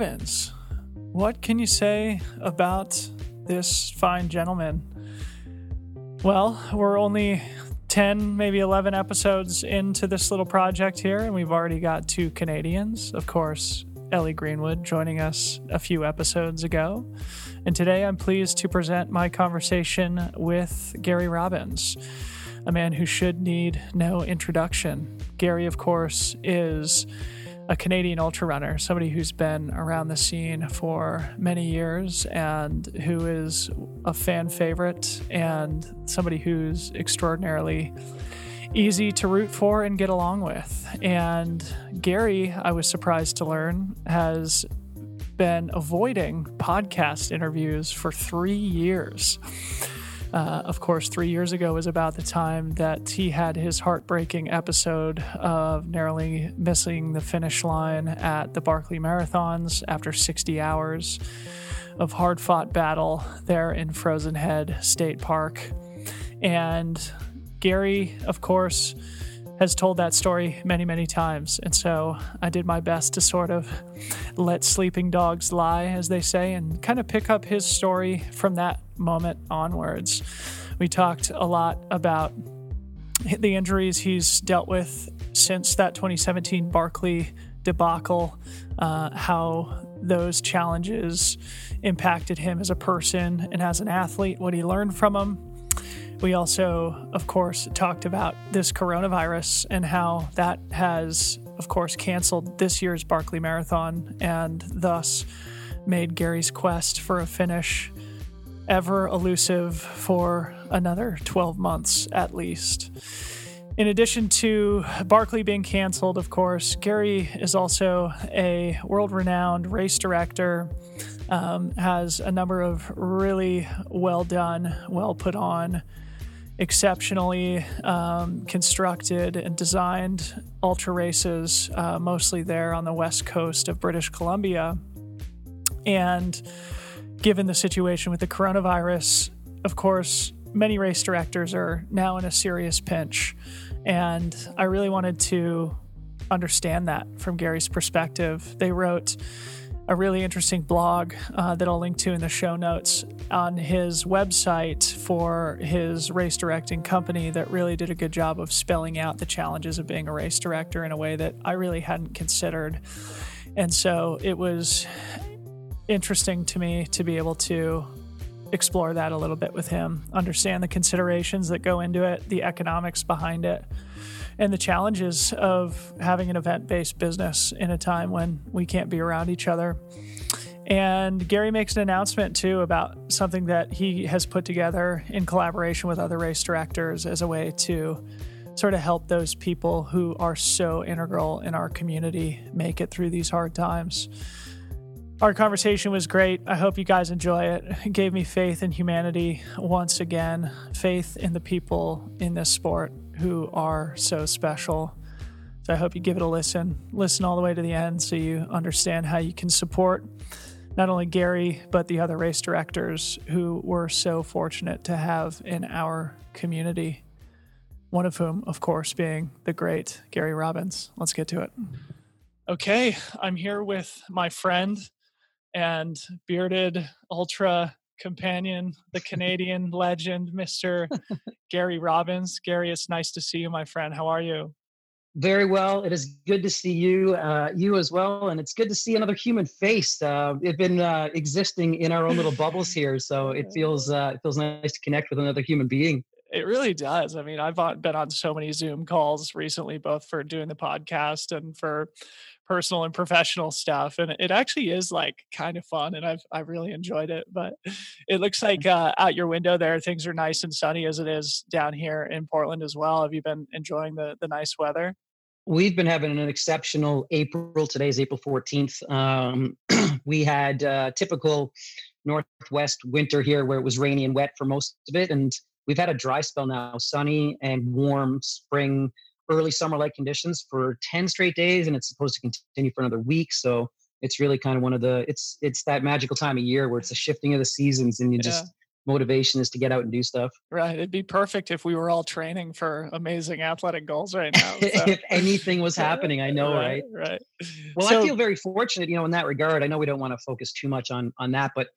Robbins, what can you say about this fine gentleman? Well, we're only 10, maybe 11 episodes into this little project here, and we've already got two Canadians. Of course, Ellie Greenwood joining us a few episodes ago. And today I'm pleased to present my conversation with Gary Robbins, a man who should need no introduction. Gary, of course, is a Canadian ultra runner, somebody who's been around the scene for many years and who is a fan favorite and somebody who's extraordinarily easy to root for and get along with. And Gary, I was surprised to learn, has been avoiding podcast interviews for three years. Uh, of course, three years ago was about the time that he had his heartbreaking episode of narrowly missing the finish line at the Barkley Marathons after 60 hours of hard fought battle there in Frozen Head State Park. And Gary, of course, has told that story many, many times. And so I did my best to sort of let sleeping dogs lie, as they say, and kind of pick up his story from that moment onwards. We talked a lot about the injuries he's dealt with since that 2017 Barkley debacle, uh, how those challenges impacted him as a person and as an athlete, what he learned from them, we also, of course, talked about this coronavirus and how that has, of course, canceled this year's Barkley Marathon and thus made Gary's quest for a finish ever elusive for another 12 months at least. In addition to Barkley being canceled, of course, Gary is also a world renowned race director, um, has a number of really well done, well put on exceptionally um, constructed and designed ultra races, uh, mostly there on the west coast of British Columbia. And given the situation with the coronavirus, of course, many race directors are now in a serious pinch. And I really wanted to understand that from Gary's perspective. They wrote, a really interesting blog uh, that I'll link to in the show notes on his website for his race directing company that really did a good job of spelling out the challenges of being a race director in a way that I really hadn't considered. And so it was interesting to me to be able to explore that a little bit with him, understand the considerations that go into it, the economics behind it and the challenges of having an event based business in a time when we can't be around each other. And Gary makes an announcement too about something that he has put together in collaboration with other race directors as a way to sort of help those people who are so integral in our community make it through these hard times. Our conversation was great. I hope you guys enjoy it. It gave me faith in humanity once again, faith in the people in this sport who are so special. So I hope you give it a listen. Listen all the way to the end so you understand how you can support not only Gary, but the other race directors who we're so fortunate to have in our community. One of whom, of course, being the great Gary Robbins. Let's get to it. Okay, I'm here with my friend and bearded ultra companion, the Canadian legend, Mr. Gary Robbins. Gary, it's nice to see you, my friend. How are you? Very well. It is good to see you, uh, you as well, and it's good to see another human face. Uh, we've been uh, existing in our own little bubbles here, so it feels uh, it feels nice to connect with another human being. It really does. I mean, I've been on so many Zoom calls recently, both for doing the podcast and for personal and professional stuff and it actually is like kind of fun and i've i've really enjoyed it but it looks like uh, out your window there things are nice and sunny as it is down here in portland as well. Have you been enjoying the the nice weather? We've been having an exceptional april. Today's april 14th um, we had uh, typical northwest winter here where it was rainy and wet for most of it and we've had a dry spell now sunny and warm spring early summer like conditions for 10 straight days and it's supposed to continue for another week so it's really kind of one of the it's it's that magical time of year where it's a shifting of the seasons and you yeah. just motivation is to get out and do stuff. Right. It'd be perfect if we were all training for amazing athletic goals right now. So. if anything was happening, I know, right? right? Right. Well, So- I feel very fortunate, you know, in that regard. I know we don't want to focus too much on on that, but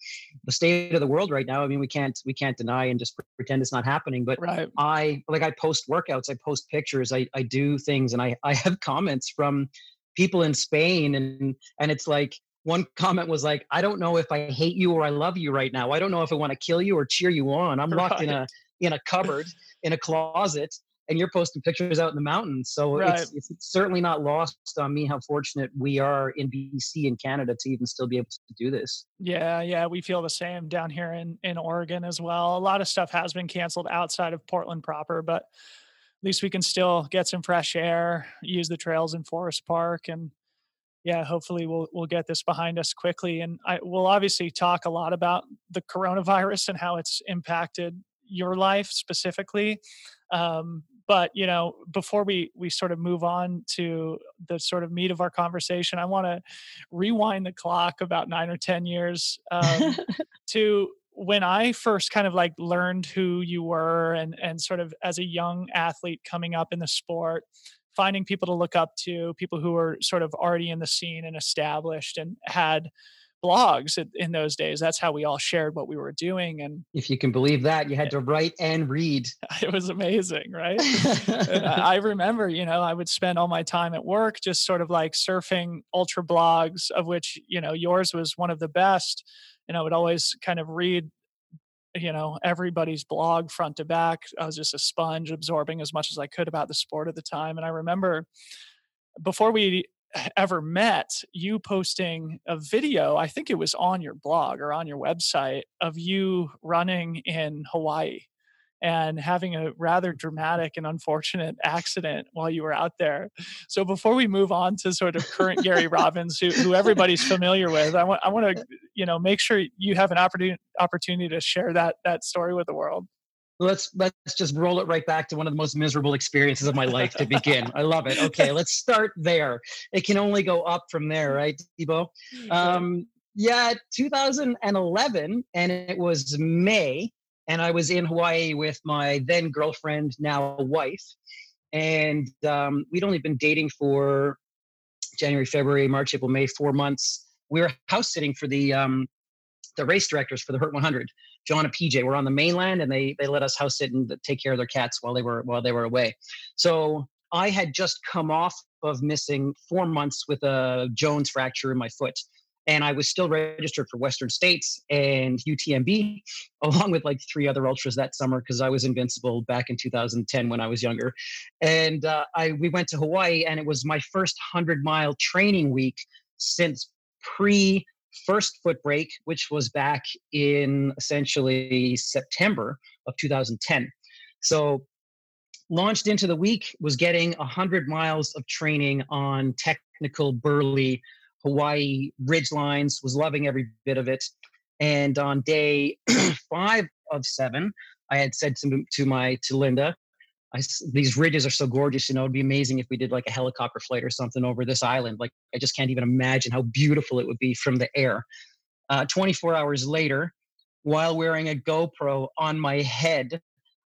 the state of the world right now, I mean, we can't we can't deny and just pretend it's not happening. But Right. I like I post workouts, I post pictures, I I do things, and I I have comments from people in Spain, and and it's like one comment was like, I don't know if I hate you or I love you right now. I don't know if I want to kill you or cheer you on. I'm locked in a in a cupboard in a closet. And you're posting pictures out in the mountains, so Right. it's, it's certainly not lost on me how fortunate we are in BC and Canada to even still be able to do this. Yeah, yeah, we feel the same down here in in Oregon as well. A lot of stuff has been canceled outside of Portland proper, but at least we can still get some fresh air, use the trails in Forest Park, and yeah, hopefully we'll we'll get this behind us quickly. And I we'll obviously talk a lot about the coronavirus and how it's impacted your life specifically. Um, but you know, before we we sort of move on to the sort of meat of our conversation, I want to rewind the clock about nine or ten years um, to when I first kind of like learned who you were and and sort of as a young athlete coming up in the sport, finding people to look up to, people who were sort of already in the scene and established and had blogs in- those days. That's how we all shared what we were doing, and if you can believe that, you had to write and read. it was amazing, right? I I remember, you know, I would spend all my time at work just sort of like surfing ultra blogs, of which, you know, yours was one of the best. And I would always kind of read, you know, everybody's blog front to back. I was just a sponge absorbing as much as I could about the sport at the time. And I remember before we ever met, you posting a video, I think it was on your blog or on your website, of you running in Hawaii and having a rather dramatic and unfortunate accident while you were out there. So before we move on to sort of current Gary Robbins, who, who everybody's familiar with, I want I want to you know make sure you have an opportunity opportunity to share that that story with the world. let's let's just roll it right back to one of the most miserable experiences of my life to begin. I love it. Okay, let's start there. It can only go up from there, right, Debo? Um, yeah, 2011, and it was May, and I was in Hawaii with my then girlfriend, now wife, and um, we'd only been dating for January, February, March, April, May, four months. We were house sitting for the um, the race directors for the Hurt 100. John and PJ were on the mainland, and they they let us house sit and take care of their cats while they were while they were away. So I had just come off of missing four months with a Jones fracture in my foot, and I was still registered for Western States and UTMB, along with like three other ultras that summer because I was invincible back in 2010 when I was younger. And uh, I we went to Hawaii, and it was my first hundred mile training week since pre first foot break, which was back in essentially September of 2010. So launched into the week was getting 100 miles of training on technical burly hawaii ridge lines was loving every bit of it. And on day five of seven i had said to, to my to linda I these ridges are so gorgeous you know it'd be amazing if we did like a helicopter flight or something over this island. Like i just can't even imagine how beautiful it would be from the air. Uh, 24 hours later while wearing a gopro on my head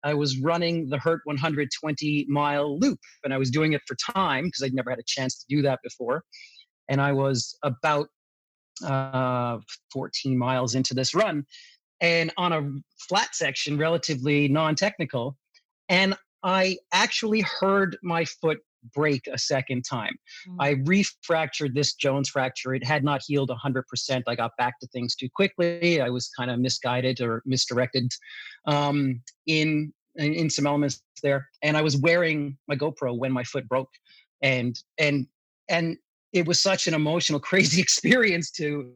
I was running the Hurt 120 mile loop and I was doing it for time because I'd never had a chance to do that before. And I was about uh, 14 miles into this run and on a flat section, relatively non technical. And I actually heard my foot break a second time. Mm. I refractured this Jones fracture. It had not healed 100%. I got back to things too quickly. I was kind of misguided or misdirected um, in, in in some elements there. And I was wearing my GoPro when my foot broke, and and and it was such an emotional, crazy experience to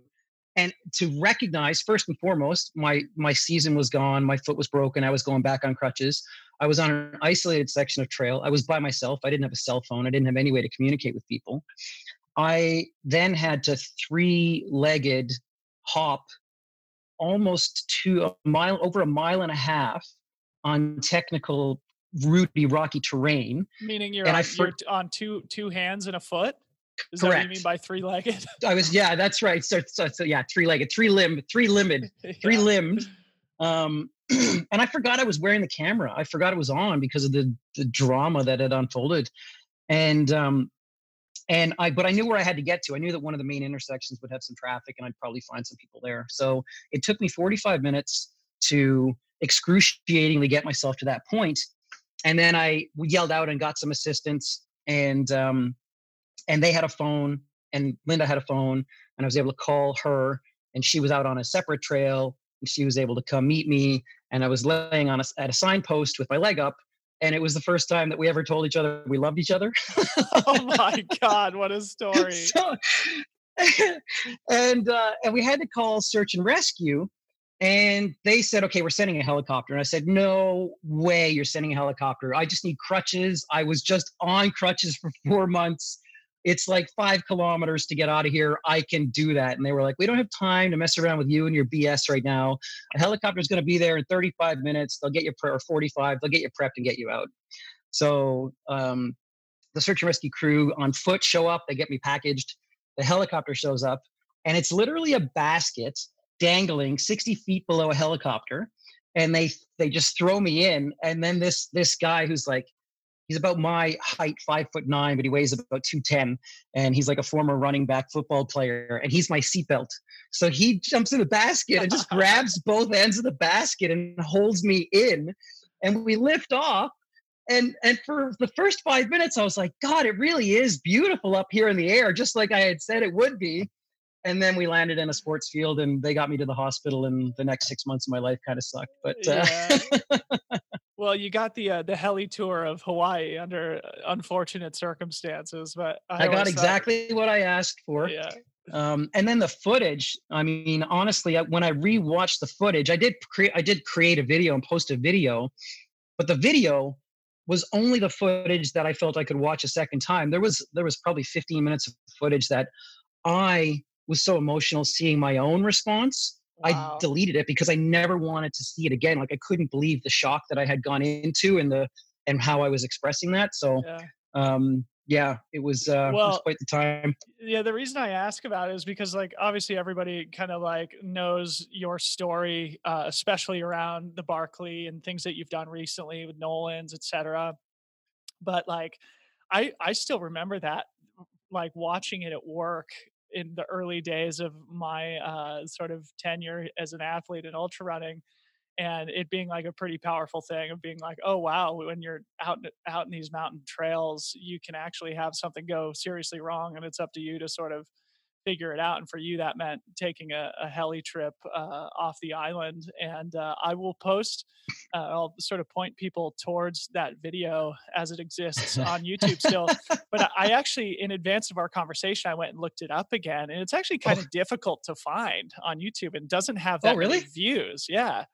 and to recognize first and foremost my my season was gone my foot was broken i was going back on crutches. I was on an isolated section of trail i was by myself i didn't have a cell phone i didn't have any way to communicate with people. I then had to three-legged hop almost two a mile over a mile and a half on technical rooty rocky terrain. Meaning you're, And on, I you're on two two hands and a foot. Is that what you mean by three legged? i was yeah that's right so, so, so yeah three-legged three limb three limbed three limbed um and I forgot I was wearing the camera. I forgot it was on because of the the drama that had unfolded. And um and I but I knew where I had to get to. I knew that one of the main intersections would have some traffic and I'd probably find some people there. So it took me 45 minutes to excruciatingly get myself to that point. And then I yelled out and got some assistance and um and they had a phone and Linda had a phone and I was able to call her and she was out on a separate trail she was able to come meet me and i was laying on a, at a signpost with my leg up and it was the first time that we ever told each other we loved each other. Oh my god what a story. So, and uh, and we had to call search and rescue and they said okay we're sending a helicopter and i said no way you're sending a helicopter. I just need crutches. I was just on crutches for four months it's like five kilometers to get out of here. I can do that. And they were like, we don't have time to mess around with you and your BS right now. A helicopter is going to be there in 35 minutes. They'll get you, pre- or 45, they'll get you prepped and get you out. So um, the search and rescue crew on foot show up. They get me packaged. The helicopter shows up, and it's literally a basket dangling 60 feet below a helicopter. And they they just throw me in. And then this this guy who's like he's about my height, five foot nine, but he weighs about 210. And he's like a former running back football player. And he's my seatbelt. So he jumps in the basket and just grabs both ends of the basket and holds me in. And we lift off. And and for the first five minutes, I was like, God, it really is beautiful up here in the air, just like I had said it would be. And then we landed in a sports field, and they got me to the hospital. And the next six months of my life kind of sucked. But uh, yeah. Well, you got the uh, the heli tour of Hawaii under uh, unfortunate circumstances, but I, I got exactly thought, what I asked for. Yeah. Um, and then the footage. I mean, honestly, when I rewatched the footage, I did create I did create a video and post a video, but the video was only the footage that I felt I could watch a second time. There was there was probably 15 minutes of footage that I was so emotional seeing my own response Wow. I deleted it because I never wanted to see it again. Like I couldn't believe the shock that I had gone into and the and how I was expressing that. So yeah, um, yeah it was uh well, it was quite the time. Yeah, the reason I ask about it is because like obviously everybody kind of like knows your story, uh, especially around the Barkley and things that you've done recently with Nolan's, etc. But like I I still remember that like watching it at work in the early days of my uh, sort of tenure as an athlete in ultra running and it being like a pretty powerful thing of being like oh wow when you're out out in these mountain trails you can actually have something go seriously wrong and it's up to you to sort of figure it out. And for you, that meant taking a, a heli trip uh, off the island. And uh, I will post, uh, I'll sort of point people towards that video as it exists on YouTube still. but I actually, in advance of our conversation, I went and looked it up again. And it's actually kind oh. of difficult to find on YouTube and doesn't have oh, that oh, really? views. Yeah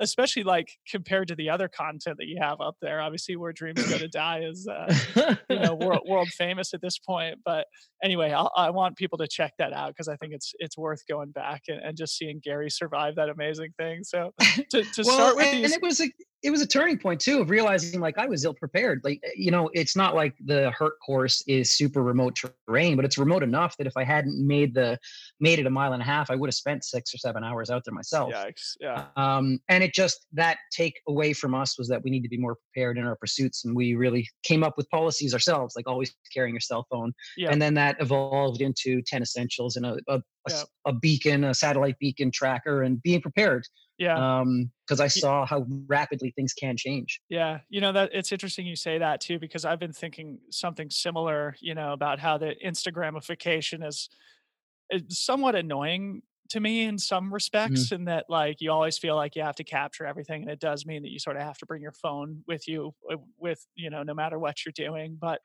especially like compared to the other content that you have up there. Obviously, where dreams go to die is uh, you know world, world famous at this point. But anyway, I'll, i want people to check that out because I think it's it's worth going back and, and, just seeing Gary survive that amazing thing. So to, to well, start with and, these, and it was a it was a turning point too of realizing like I was ill prepared. Like eh, you know, it's not like the Hurt course is super remote terrain, but it's remote enough that if I hadn't made the made it a mile and a half, I would have spent six or seven hours out there myself. Yikes! Yeah. Um, and it just that take away from us was that we need to be more prepared in our pursuits, and we really came up with policies ourselves, like always carrying your cell phone. Yeah. And then that evolved into ten essentials and a a, yeah. a, a beacon, a satellite beacon tracker, and being prepared yeah. Um, because I saw how rapidly things can change. Yeah. You know, that it's interesting you say that too, because I've been thinking something similar, you know, about how the Instagramification is, is somewhat annoying to me in some mm-hmm. respects, mm-hmm. in that like you always feel like you have to capture everything. And it does mean that you sort of have to bring your phone with you uh, with, you know, no matter what you're doing. But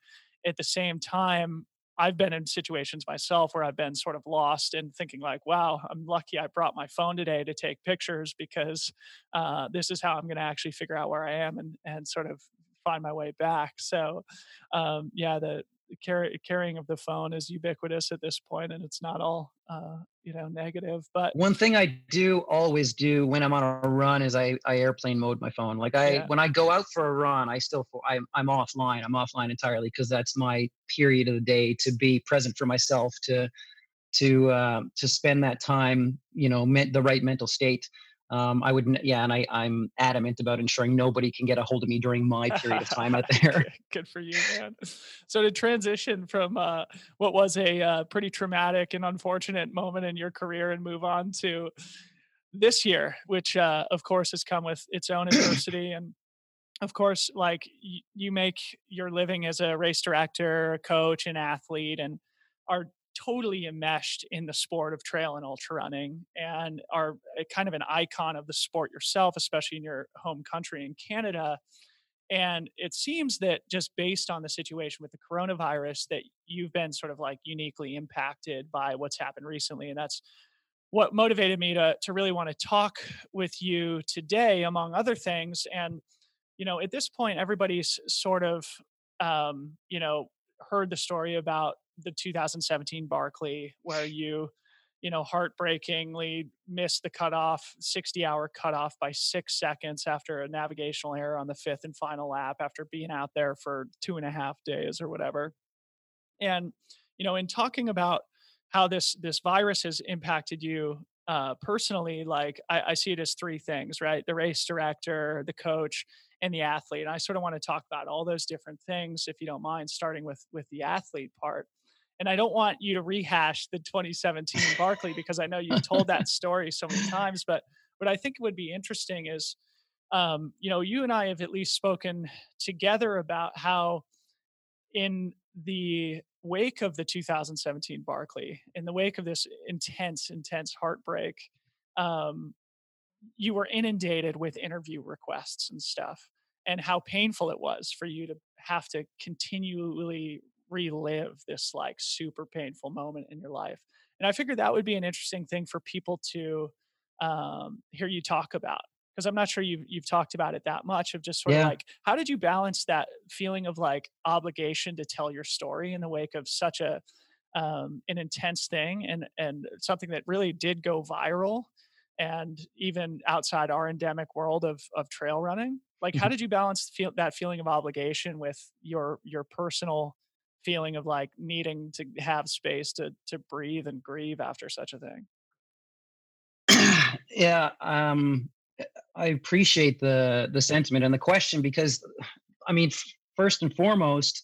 at the same time, I've been in situations myself where I've been sort of lost and thinking like, wow, I'm lucky I brought my phone today to take pictures because uh, this is how I'm going to actually figure out where I am and, and sort of find my way back. So, um, yeah, the, carry, carrying of the phone is ubiquitous at this point, and it's not all uh, you know negative. But one thing I do always do when I'm on a run is I, I airplane mode my phone. Like I yeah. when I go out for a run, I still I'm I'm offline. I'm offline entirely because that's my period of the day to be present for myself to to uh, to spend that time you know meant the right mental state um, I would, yeah, and I, I'm adamant about ensuring nobody can get a hold of me during my period of time out there. Good for you, man. So to transition from uh, what was a uh, pretty traumatic and unfortunate moment in your career and move on to this year, which uh, of course has come with its own adversity and of course, like y- you make your living as a race director, a coach, an athlete, and are totally enmeshed in the sport of trail and ultra running and are kind of an icon of the sport yourself, especially in your home country in Canada. And it seems that just based on the situation with the coronavirus, that you've been sort of like uniquely impacted by what's happened recently. And that's what motivated me to, to really want to talk with you today, among other things. And, you know, at this point, everybody's sort of, um, you know, heard the story about the 2017 Barkley where you you know heartbreakingly missed the cutoff 60 hour cutoff by six seconds after a navigational error on the fifth and final lap after being out there for two and a half days or whatever. And you know in talking about how this this virus has impacted you uh, personally like I, I see it as three things right? The race director the coach and the athlete. And i sort of want to talk about all those different things if you don't mind starting with with the athlete part and I don't want you to rehash the 2017 Barkley because I know you've told that story so many times. But what I think would be interesting is, um, you know, you and I have at least spoken together about how, in the wake of the 2017 Barkley, in the wake of this intense, intense heartbreak, um, you were inundated with interview requests and stuff, and how painful it was for you to have to continually relive this like super painful moment in your life. And I figured that would be an interesting thing for people to um, hear you talk about because I'm not sure you've you've talked about it that much of just sort yeah. of like how did you balance that feeling of like obligation to tell your story in the wake of such a um, an intense thing and and something that really did go viral and even outside our endemic world of of trail running like how mm-hmm. did you balance feel, that feeling of obligation with your your personal feeling of like needing to have space to to breathe and grieve after such a thing? Yeah um i appreciate the the sentiment and the question because i mean first and foremost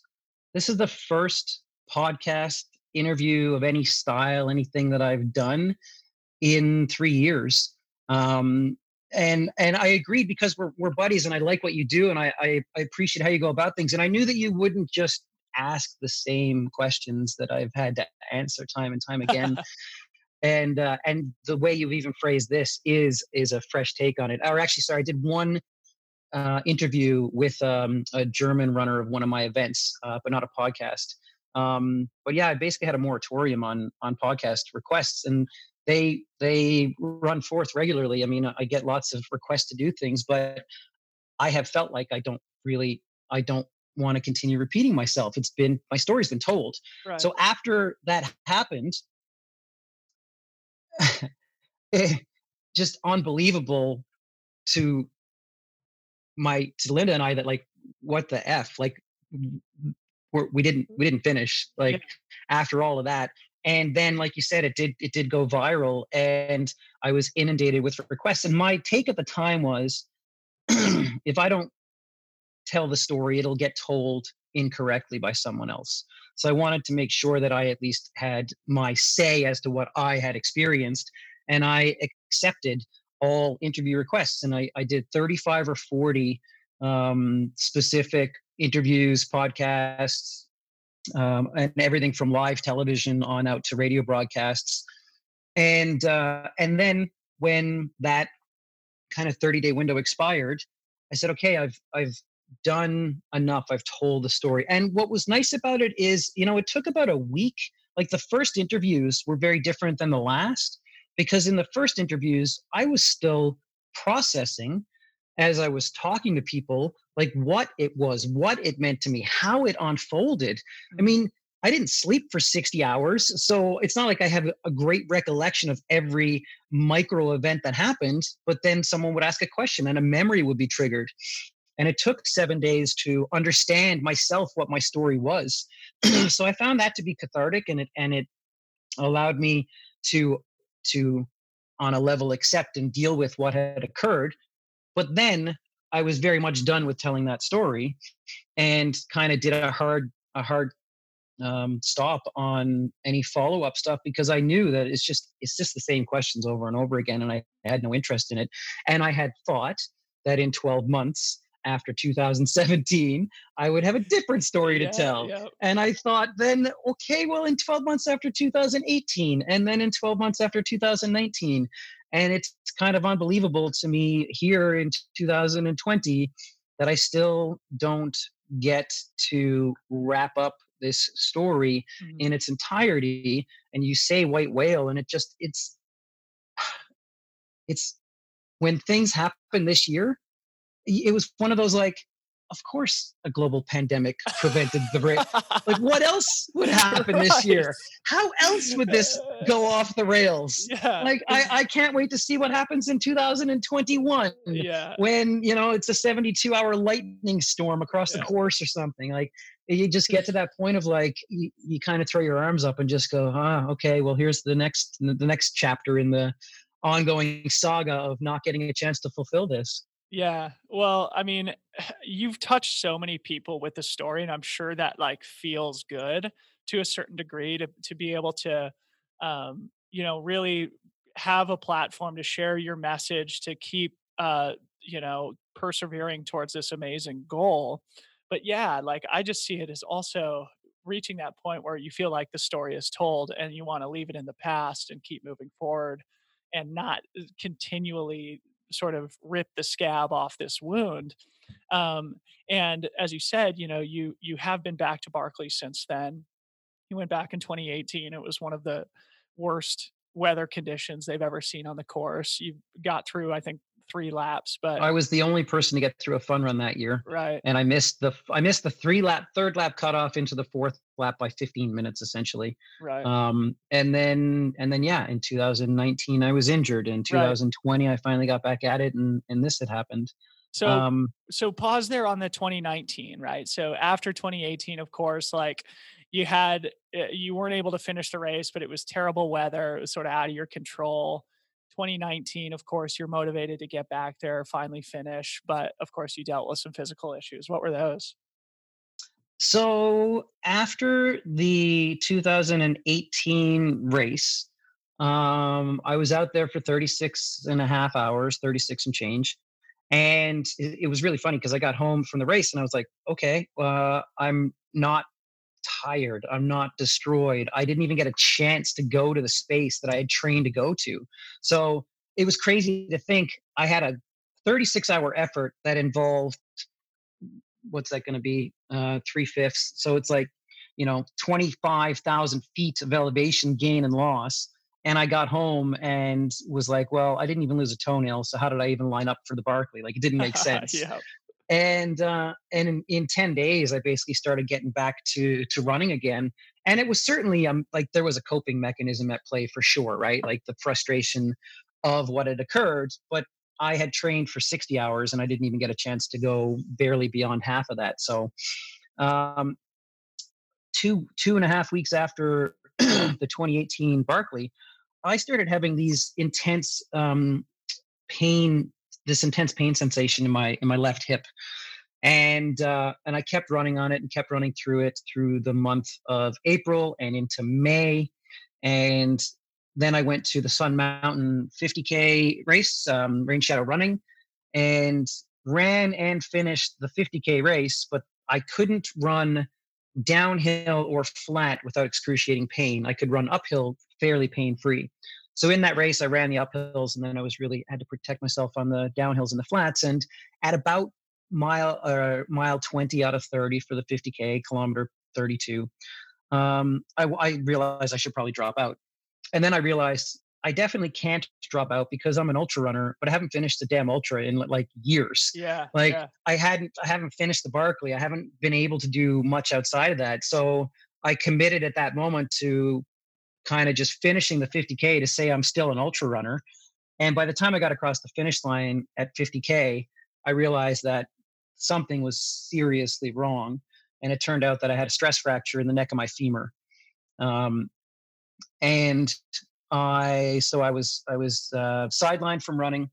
this is the first podcast interview of any style anything that i've done in three years. Um and and I agreed because we're we're buddies and I like what you do and I, I, I appreciate how you go about things. And I knew that you wouldn't just ask the same questions that I've had to answer time and time again. and uh, and the way you've even phrased this is is a fresh take on it. Or actually, sorry, I did one uh, interview with um, a German runner of one of my events, uh, but not a podcast. Um, but yeah, I basically had a moratorium on on podcast requests, and they they run forth regularly. I mean, I get lots of requests to do things, but I have felt like I don't really I don't want to continue repeating myself. It's been my story's been told. Right. So after that happened, eh, just unbelievable to my to Linda and I that like what the f like we're, we didn't we didn't finish like yeah. after all of that and then like you said it did it did go viral and I was inundated with requests and my take at the time was if I don't tell the story, it'll get told incorrectly by someone else. So I wanted to make sure that I at least had my say as to what I had experienced. And I accepted all interview requests. And I, I did 35 or 40 um, specific interviews, podcasts, um, and everything from live television on out to radio broadcasts. And uh, and then when that kind of 30 day window expired, I said, okay, I've I've done enough. I've told the story. And what was nice about it is, you know, it took about a week. Like the first interviews were very different than the last because in the first interviews, I was still processing as I was talking to people, like what it was, what it meant to me, how it unfolded. I mm-hmm. mean, I didn't sleep for 60 hours. So it's not like I have a great recollection of every micro event that happened, but then someone would ask a question and a memory would be triggered. And it took seven days to understand myself what my story was. so I found that to be cathartic and it and it allowed me to to on a level accept and deal with what had occurred. But then I was very much done with telling that story and kind of did a hard a hard um, stop on any follow up stuff because I knew that it's just it's just the same questions over and over again, and I had no interest in it. And I had thought that in 12 months after 2017 I would have a different story Yeah, to tell. yeah. And I thought then, okay, well, in 12 months after 2018, and then in 12 months after 2019. And it's kind of unbelievable to me here in 2020 that I still don't get to wrap up this story Mhm. in its entirety. And you say white whale, and it just, it's, it's when things happen this year, it was one of those like, of course, a global pandemic prevented the break. Like, what else would happen this year? How else would this go off the rails? Yeah. Like, I, I can't wait to see what happens in 2021 yeah. when, you know, it's a 72 hour lightning storm across the course or something. Like, you just get to that point of like, you, you kind of throw your arms up and just go, ah, okay, well, here's the next, the next chapter in the ongoing saga of not getting a chance to fulfill this. Yeah. Well, I mean, you've touched so many people with the story, and I'm sure that like feels good to a certain degree to to be able to, um, you know, really have a platform to share your message to keep, uh, you know, persevering towards this amazing goal. But yeah, like I just see it as also reaching that point where you feel like the story is told and you want to leave it in the past and keep moving forward and not uh, continually sort of rip the scab off this wound. Um, and as you said, you know, you you have been back to Barkleys since then. You went back in 2018. It was one of the worst weather conditions they've ever seen on the course. You got through, I think, three laps, but I was the only person to get through a fun run that year. right, and I missed the I missed the three lap third lap cutoff into the fourth lap by 15 minutes essentially. right, Um, and then and then yeah, in 2019 I was injured. In 2020 I finally got back at it, and and this had happened. so Um, so pause there on the 2019 right so after 2018 of course like you had uh, you weren't able to finish the race but it was terrible weather it was sort of out of your control 2019 of course you're motivated to get back there finally finish but of course you dealt with some physical issues what were those so after the 2018 race, um, I was out there for 36 and a half hours, 36 and change. And it, was really funny because I got home from the race and I was like, okay, uh, I'm not tired. I'm not destroyed. I didn't even get a chance to go to the space that I had trained to go to. So it was crazy to think I had a 36 hour effort that involved what's that going to be? Uh, three fifths. So it's like, you know, 25,000 feet of elevation gain and loss. And I got home and was like, well, I didn't even lose a toenail. So how did I even line up for the Barkley? Like it didn't make sense yeah and uh, and in, in 10 days i basically started getting back to to running again. And it was certainly um like there was a coping mechanism at play for sure right? Like the frustration of what had occurred but i had trained for 60 hours and i didn't even get a chance to go barely beyond half of that. So um two two and a half weeks after the 2018 barkley i started having these intense um pain this intense pain sensation in my in my left hip and uh, and I kept running on it and kept running through it through the month of April and into May, and then I went to the Sun Mountain 50k race, um, Rain Shadow Running, and ran and finished the 50k race, but I couldn't run downhill or flat without excruciating pain. I could run uphill fairly pain free. So in that race, I ran the uphills, and then I was really had to protect myself on the downhills and the flats. And at about mile uh, mile 20 out of 30 for the 50k kilometer 32 um, I, I realized i should probably drop out and then i realized i definitely can't drop out because i'm an ultra runner but i haven't finished the damn ultra in like years yeah like yeah. i hadn't i haven't finished the barkley i haven't been able to do much outside of that so i committed at that moment to kind of just finishing the 50k to say i'm still an ultra runner and by the time i got across the finish line at 50k i realized that something was seriously wrong and it turned out that i had a stress fracture in the neck of my femur um, and I so I was I was uh, sidelined from running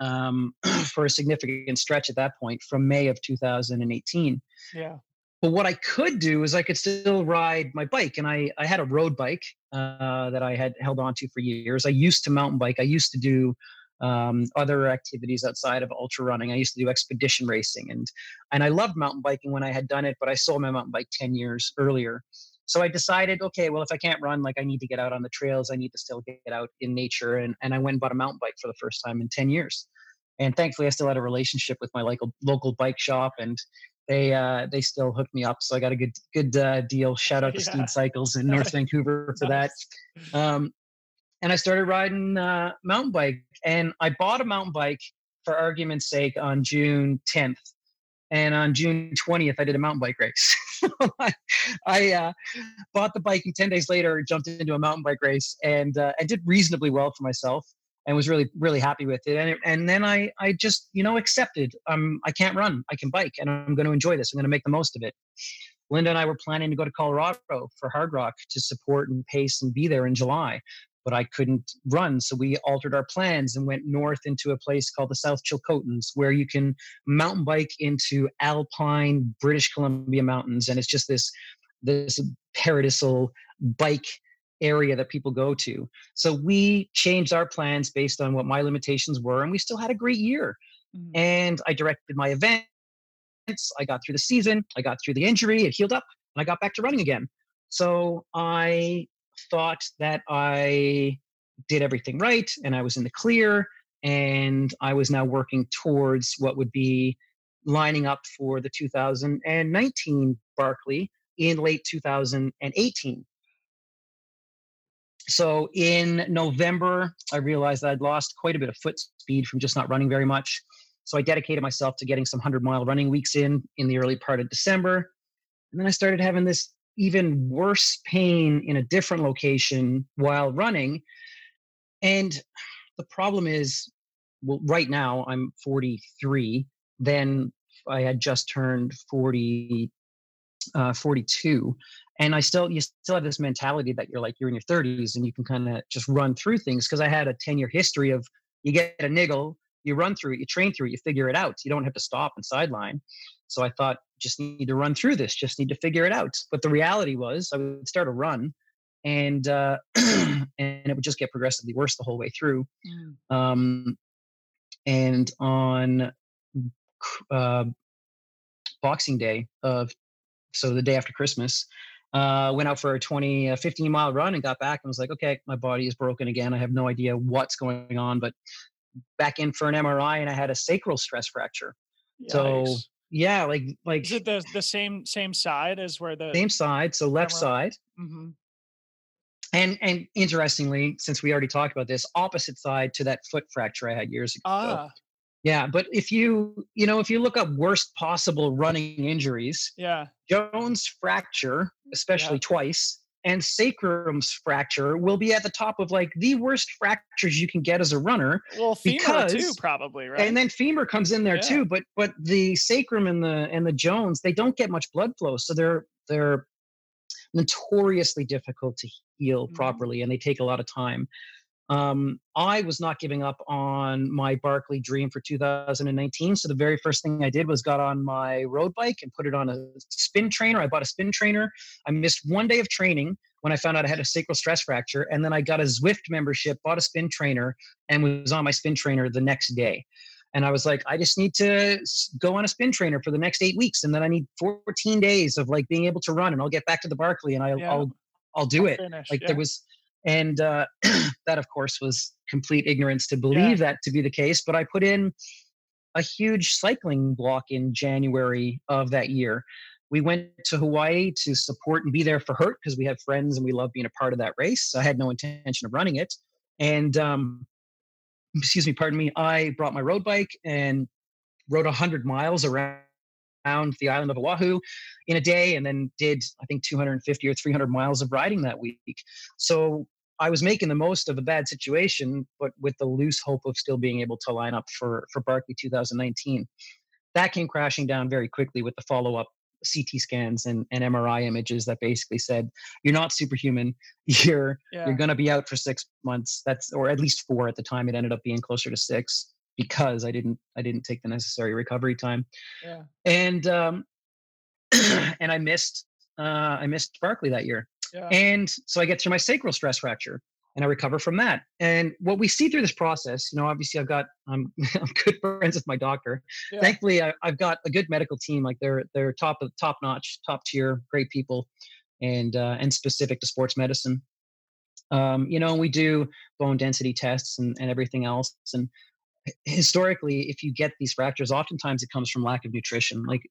um, for a significant stretch at that point from May of 2018. Yeah. But what I could do is I could still ride my bike, and I I had a road bike uh, that I had held on to for years. I used to mountain bike. I used to do um, other activities outside of ultra running. I used to do expedition racing, and and I loved mountain biking when I had done it. But I sold my mountain bike ten years earlier, so I decided, okay, well if I can't run, like I need to get out on the trails. I need to still get out in nature, and and I went and bought a mountain bike for the first time in ten years. And thankfully, I still had a relationship with my local local bike shop, and they uh, they still hooked me up. So I got a good good uh, deal. Shout out to yeah. Steed Cycles in North Vancouver for that. Um, and I started riding uh, mountain bike. And I bought a mountain bike for argument's sake on June 10th. And on June 20th, I did a mountain bike race. I, I uh, bought the bike, and 10 days later, jumped into a mountain bike race and uh, and did reasonably well for myself and was really really happy with it. And it, and then I I just you know accepted um I can't run, I can bike, and I'm going to enjoy this. I'm going to make the most of it. Linda and I were planning to go to Colorado for Hardrock to support and pace and be there in July but I couldn't run. So we altered our plans and went north into a place called the South Chilcotins, where you can mountain bike into alpine British Columbia mountains, and it's just this this paradisal bike area that people go to. So we changed our plans based on what my limitations were, and we still had a great year. Mm-hmm. And I directed my events. I got through the season. I got through the injury. It healed up, and I got back to running again. So I thought that I did everything right and I was in the clear and I was now working towards what would be lining up for the 2019 Barkley in late 2018. So in November, I realized that I'd lost quite a bit of foot speed from just not running very much. So I dedicated myself to getting some 100 mile running weeks in in the early part of December. And then I started having this even worse pain in a different location while running. And the problem is, well, right now I'm 43. Then I had just turned 40, uh, 42. And I still, you still have this mentality that you're like, you're in your 30s and you can kind of just run through things. Cause I had a 10 year history of you get a niggle, you run through it, you train through it, you figure it out. You don't have to stop and sideline. So I thought, just need to run through this, just need to figure it out. But the reality was, I would start a run, and uh, and it would just get progressively worse the whole way through. Mm. Um, and on uh, Boxing Day of so the day after Christmas, uh, went out for a 20, uh, 15 mile run and got back and was like, okay, my body is broken again. I have no idea what's going on, but back in for an MRI and I had a sacral stress fracture. Yikes. So yeah, like like is it the the same same side as where the same side, so left side. Mm-hmm. And and interestingly, since we already talked about this, opposite side to that foot fracture I had years ago. Ah. Yeah, but if you you know if you look up worst possible running injuries, yeah, Jones fracture, especially yeah. twice, and sacrum's fracture will be at the top of like the worst fractures you can get as a runner. Well, femur because, too, probably, right? And then femur comes in there yeah. too, but but the sacrum and the and the Jones, they don't get much blood flow, so they're they're notoriously difficult to heal mm-hmm. properly, and they take a lot of time. Um, I was not giving up on my Barkley dream for 2019. So the very first thing I did was got on my road bike and put it on a spin trainer. I bought a spin trainer. I missed one day of training when I found out I had a sacral stress fracture. And then I got a Zwift membership, bought a spin trainer, and was on my spin trainer the next day. And I was like, I just need to go on a spin trainer for the next eight weeks. And then I need 14 days of like being able to run and I'll get back to the Barkley and I, will I'll, I'll do I'll it. Finish, like yeah. there was, and uh, that, of course, was complete ignorance to believe yeah. that to be the case. But I put in a huge cycling block in January of that year. We went to Hawaii to support and be there for Hurt because we had friends and we love being a part of that race. I had no intention of running it. And, um, excuse me, pardon me, I brought my road bike and rode 100 miles around around the island of Oahu in a day and then did, I think, 250 or 300 miles of riding that week. So I was making the most of a bad situation, but with the loose hope of still being able to line up for, for Barkley 2019. That came crashing down very quickly with the follow up CT scans and, and MRI images that basically said you're not superhuman. You're yeah. you're going to be out for six months. That's or at least four at the time. It ended up being closer to six because I didn't I didn't take the necessary recovery time. Yeah. And um, and I missed uh, I missed Barkley that year. Yeah. And so I get through my sacral stress fracture and I recover from that. And what we see through this process, you know, obviously I've got I'm, I'm good friends with my doctor. Yeah. Thankfully, I, have got a good medical team. Like they're they're top of top notch, top tier, great people, and uh, and specific to sports medicine. Um, you know, we do bone density tests and, and everything else. And historically, if you get these fractures, oftentimes it comes from lack of nutrition. Like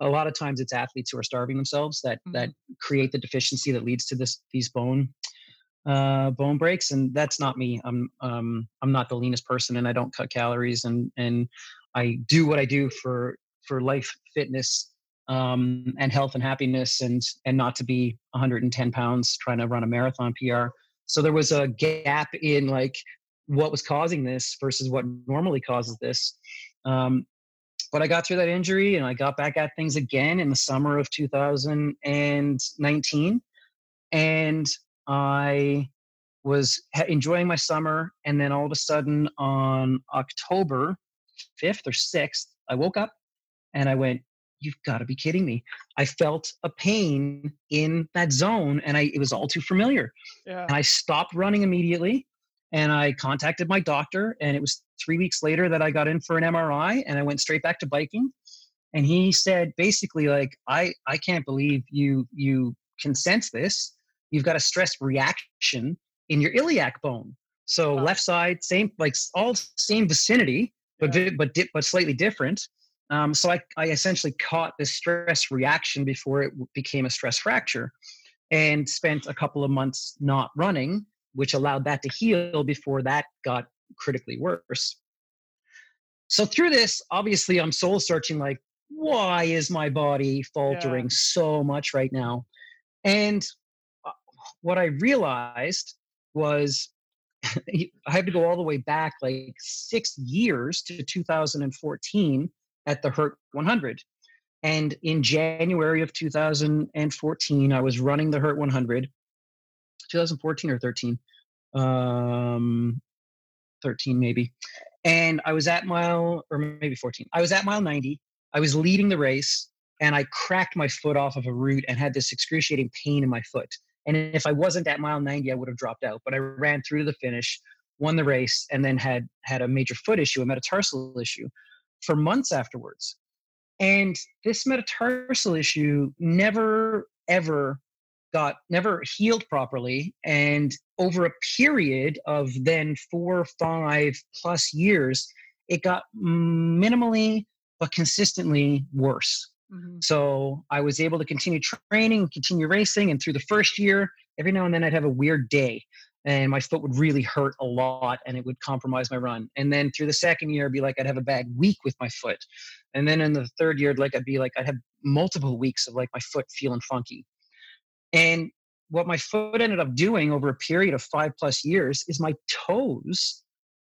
a lot of times, it's athletes who are starving themselves that mm-hmm. that create the deficiency that leads to this these bone uh, bone breaks, and that's not me. I'm um, I'm not the leanest person, and I don't cut calories, and and I do what I do for for life, fitness, um, and health and happiness, and and not to be 110 pounds trying to run a marathon PR. So there was a gap in like what was causing this versus what normally causes this. Um, but I got through that injury and I got back at things again in the summer of 2019. And I was enjoying my summer, and then all of a sudden on October 5th or 6th, I woke up and I went, You've got to be kidding me. I felt a pain in that zone, and I it was all too familiar. Yeah. And I stopped running immediately and I contacted my doctor, and it was three weeks later that I got in for an MRI, and I went straight back to biking. And he said basically like I I can't believe you you can sense this you've got a stress reaction in your iliac bone. So wow. left side, same like all same vicinity, but yeah. but but slightly different. Um, so I, I essentially caught this stress reaction before it became a stress fracture, and spent a couple of months not running, which allowed that to heal before that got critically worse. So through this, obviously, I'm soul searching like, why is my body faltering yeah. so much right now? And uh, what I realized was I had to go all the way back like six years to 2014 at the Hurt 100. And in January of 2014, I was running the Hurt 100, 2014 or 13, um, 13 maybe. And I was at mile, or maybe 14. I was at mile 90. I was leading the race and I cracked my foot off of a root and had this excruciating pain in my foot. And if I wasn't at mile 90, I would have dropped out. But I ran through to the finish, won the race, and then had had a major foot issue, a metatarsal issue, for months afterwards. And this metatarsal issue never ever got never healed properly and over a period of then four five plus years it got minimally but consistently worse Mm-hmm. So I was able to continue training, continue racing. And through the first year, every now and then I'd have a weird day and my foot would really hurt a lot and it would compromise my run. And then through the second year, I'd be like, I'd have a bad week with my foot. And then in the third year, like I'd be like, I'd have multiple weeks of like my foot feeling funky. And what my foot ended up doing over a period of five plus years is my toes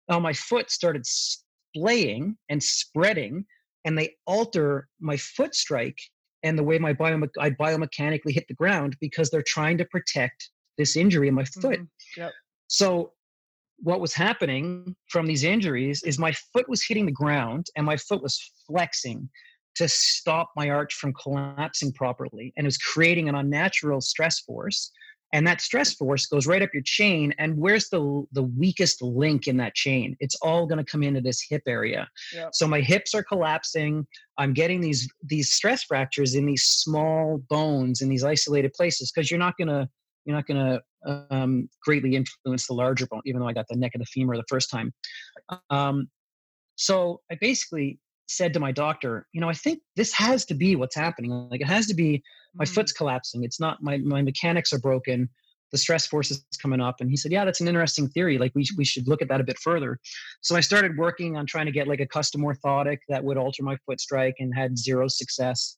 on my foot started splaying and spreading and they alter my foot strike and the way my biome- I biomechanically hit the ground because they're trying to protect this injury in my foot. Mm-hmm. Yep. So what was happening from these injuries is my foot was hitting the ground and my foot was flexing to stop my arch from collapsing properly and it was creating an unnatural stress force and that stress force goes right up your chain and where's the the weakest link in that chain? It's all going to come into this hip area. Yep. so my hips are collapsing i'm getting these these stress fractures in these small bones in these isolated places because you're not going to you're not going to um, greatly influence the larger bone even though i got the neck of the femur the first time. Um, so i basically said to my doctor you know i think this has to be what's happening. Like it has to be my mm. foot's collapsing. It's not my my mechanics are broken. The stress force is coming up. And he said yeah that's an interesting theory. Like we, we should look at that a bit further. So i started working on trying to get like a custom orthotic that would alter my foot strike and had zero success.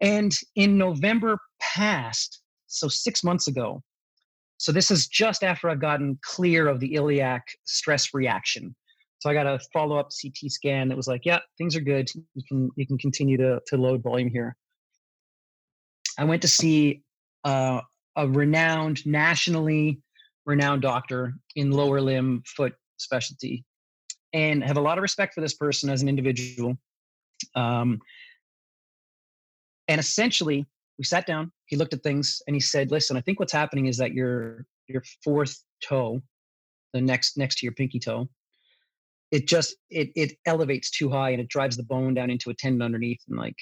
And in november past so six months ago so this is just after i've gotten clear of the iliac stress reaction so i got a follow-up ct scan that was like yeah things are good you can you can continue to, to load volume here I went to see uh, a renowned, nationally renowned doctor in lower limb foot specialty, and have a lot of respect for this person as an individual. Um, and essentially, we sat down. He looked at things and he said, "Listen, I think what's happening is that your your fourth toe, the next next to your pinky toe, it just it it elevates too high and it drives the bone down into a tendon underneath and like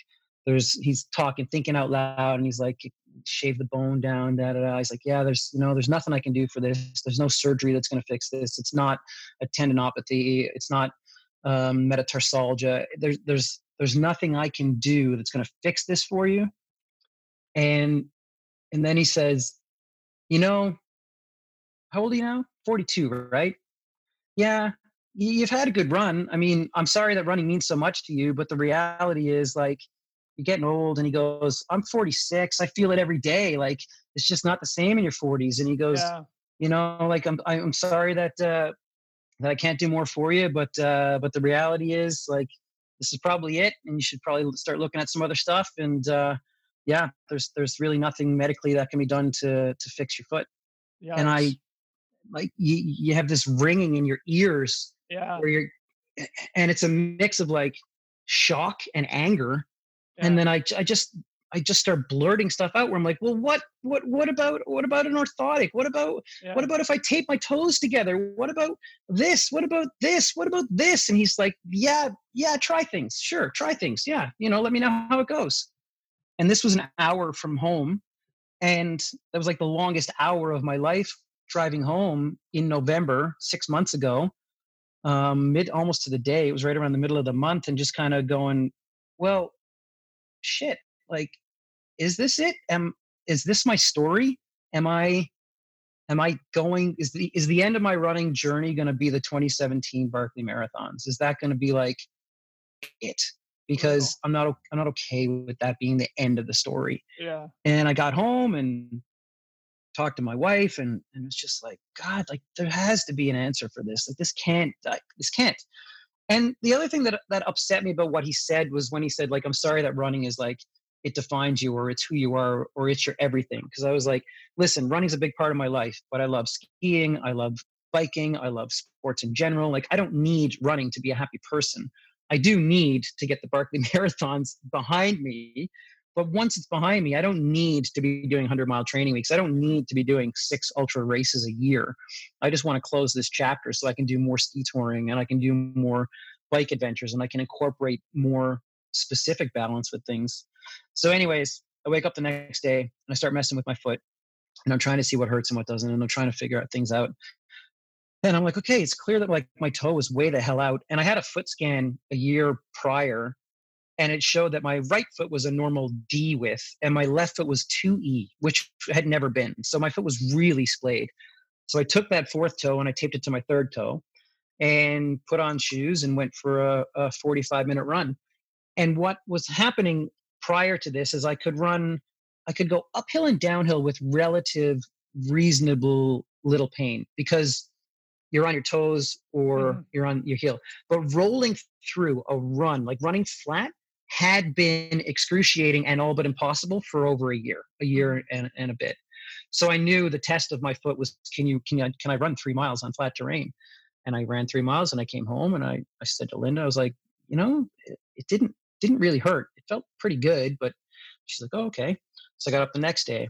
there's he's talking thinking out loud and he's like shave the bone down da da da. He's like yeah there's you know there's nothing i can do for this. There's no surgery that's going to fix this. It's not a tendinopathy. It's not um, metatarsalgia there's there's there's nothing i can do that's going to fix this for you. And and then he says you know how old are you now? 42 right? Yeah you've had a good run. I mean, I'm sorry that running means so much to you, but the reality is like you're getting old. And he goes, I'm 46. I feel it every day. Like it's just not the same in your 40s. And he goes, yeah. you know, like I'm I'm sorry that uh, that I can't do more for you, but uh, but the reality is like this is probably it, and you should probably start looking at some other stuff. And uh, yeah, there's there's really nothing medically that can be done to to fix your foot. Yeah, and I like you, you have this ringing in your ears yeah where you're and it's a mix of like shock and anger yeah. and then I, I just I just start blurting stuff out where I'm like, well, what, what, what about, what about an orthotic? What about, yeah. what about if I tape my toes together? What about this? What about this? What about this? And he's like, yeah, yeah, try things. Sure, try things. Yeah, you know, let me know how it goes. And this was an hour from home, and that was like the longest hour of my life driving home in November six months ago um, mid almost to the day. It was right around the middle of the month, and just kind of going, well, shit. Like, is this it? Am is this my story? Am I am I going? Is the is the end of my running journey going to be the 2017 Barkley Marathons? Is that going to be like it? Because I'm not I'm not okay with that being the end of the story. Yeah. And I got home and talked to my wife and and it was just like god like there has to be an answer for this like this can't like this can't. And the other thing that that upset me about what he said was when he said like i'm sorry that running is like it defines you or it's who you are or it's your everything. Because i was like listen running's a big part of my life but i love skiing i love biking i love sports in general like i don't need running to be a happy person. I do need to get the barkley marathons behind me but once it's behind me, I don't need to be doing 100 mile training weeks. I don't need to be doing six ultra races a year. I just want to close this chapter so I can do more ski touring and I can do more bike adventures and I can incorporate more specific balance with things. So, anyways, I wake up the next day and I start messing with my foot and I'm trying to see what hurts and what doesn't. And I'm trying to figure out things out. And I'm like, okay, it's clear that like my toe was way the hell out. And I had a foot scan a year prior and it showed that my right foot was a normal D width and my left foot was 2E, which had never been. So my foot was really splayed. So I took that fourth toe and I taped it to my third toe and put on shoes and went for a, a 45 minute run. And what was happening prior to this is I could run, I could go uphill and downhill with relative reasonable little pain because you're on your toes or mm. you're on your heel. But rolling through a run, like running flat, had been excruciating and all but impossible for over a year, a year mm-hmm. and, and a bit. So I knew the test of my foot was can you can I, can I run three miles on flat terrain? And I ran three miles and I came home and I, I said to Linda, I was like, you know, it, it didn't didn't really hurt. It felt pretty good, but she's like, oh, okay. So I got up the next day,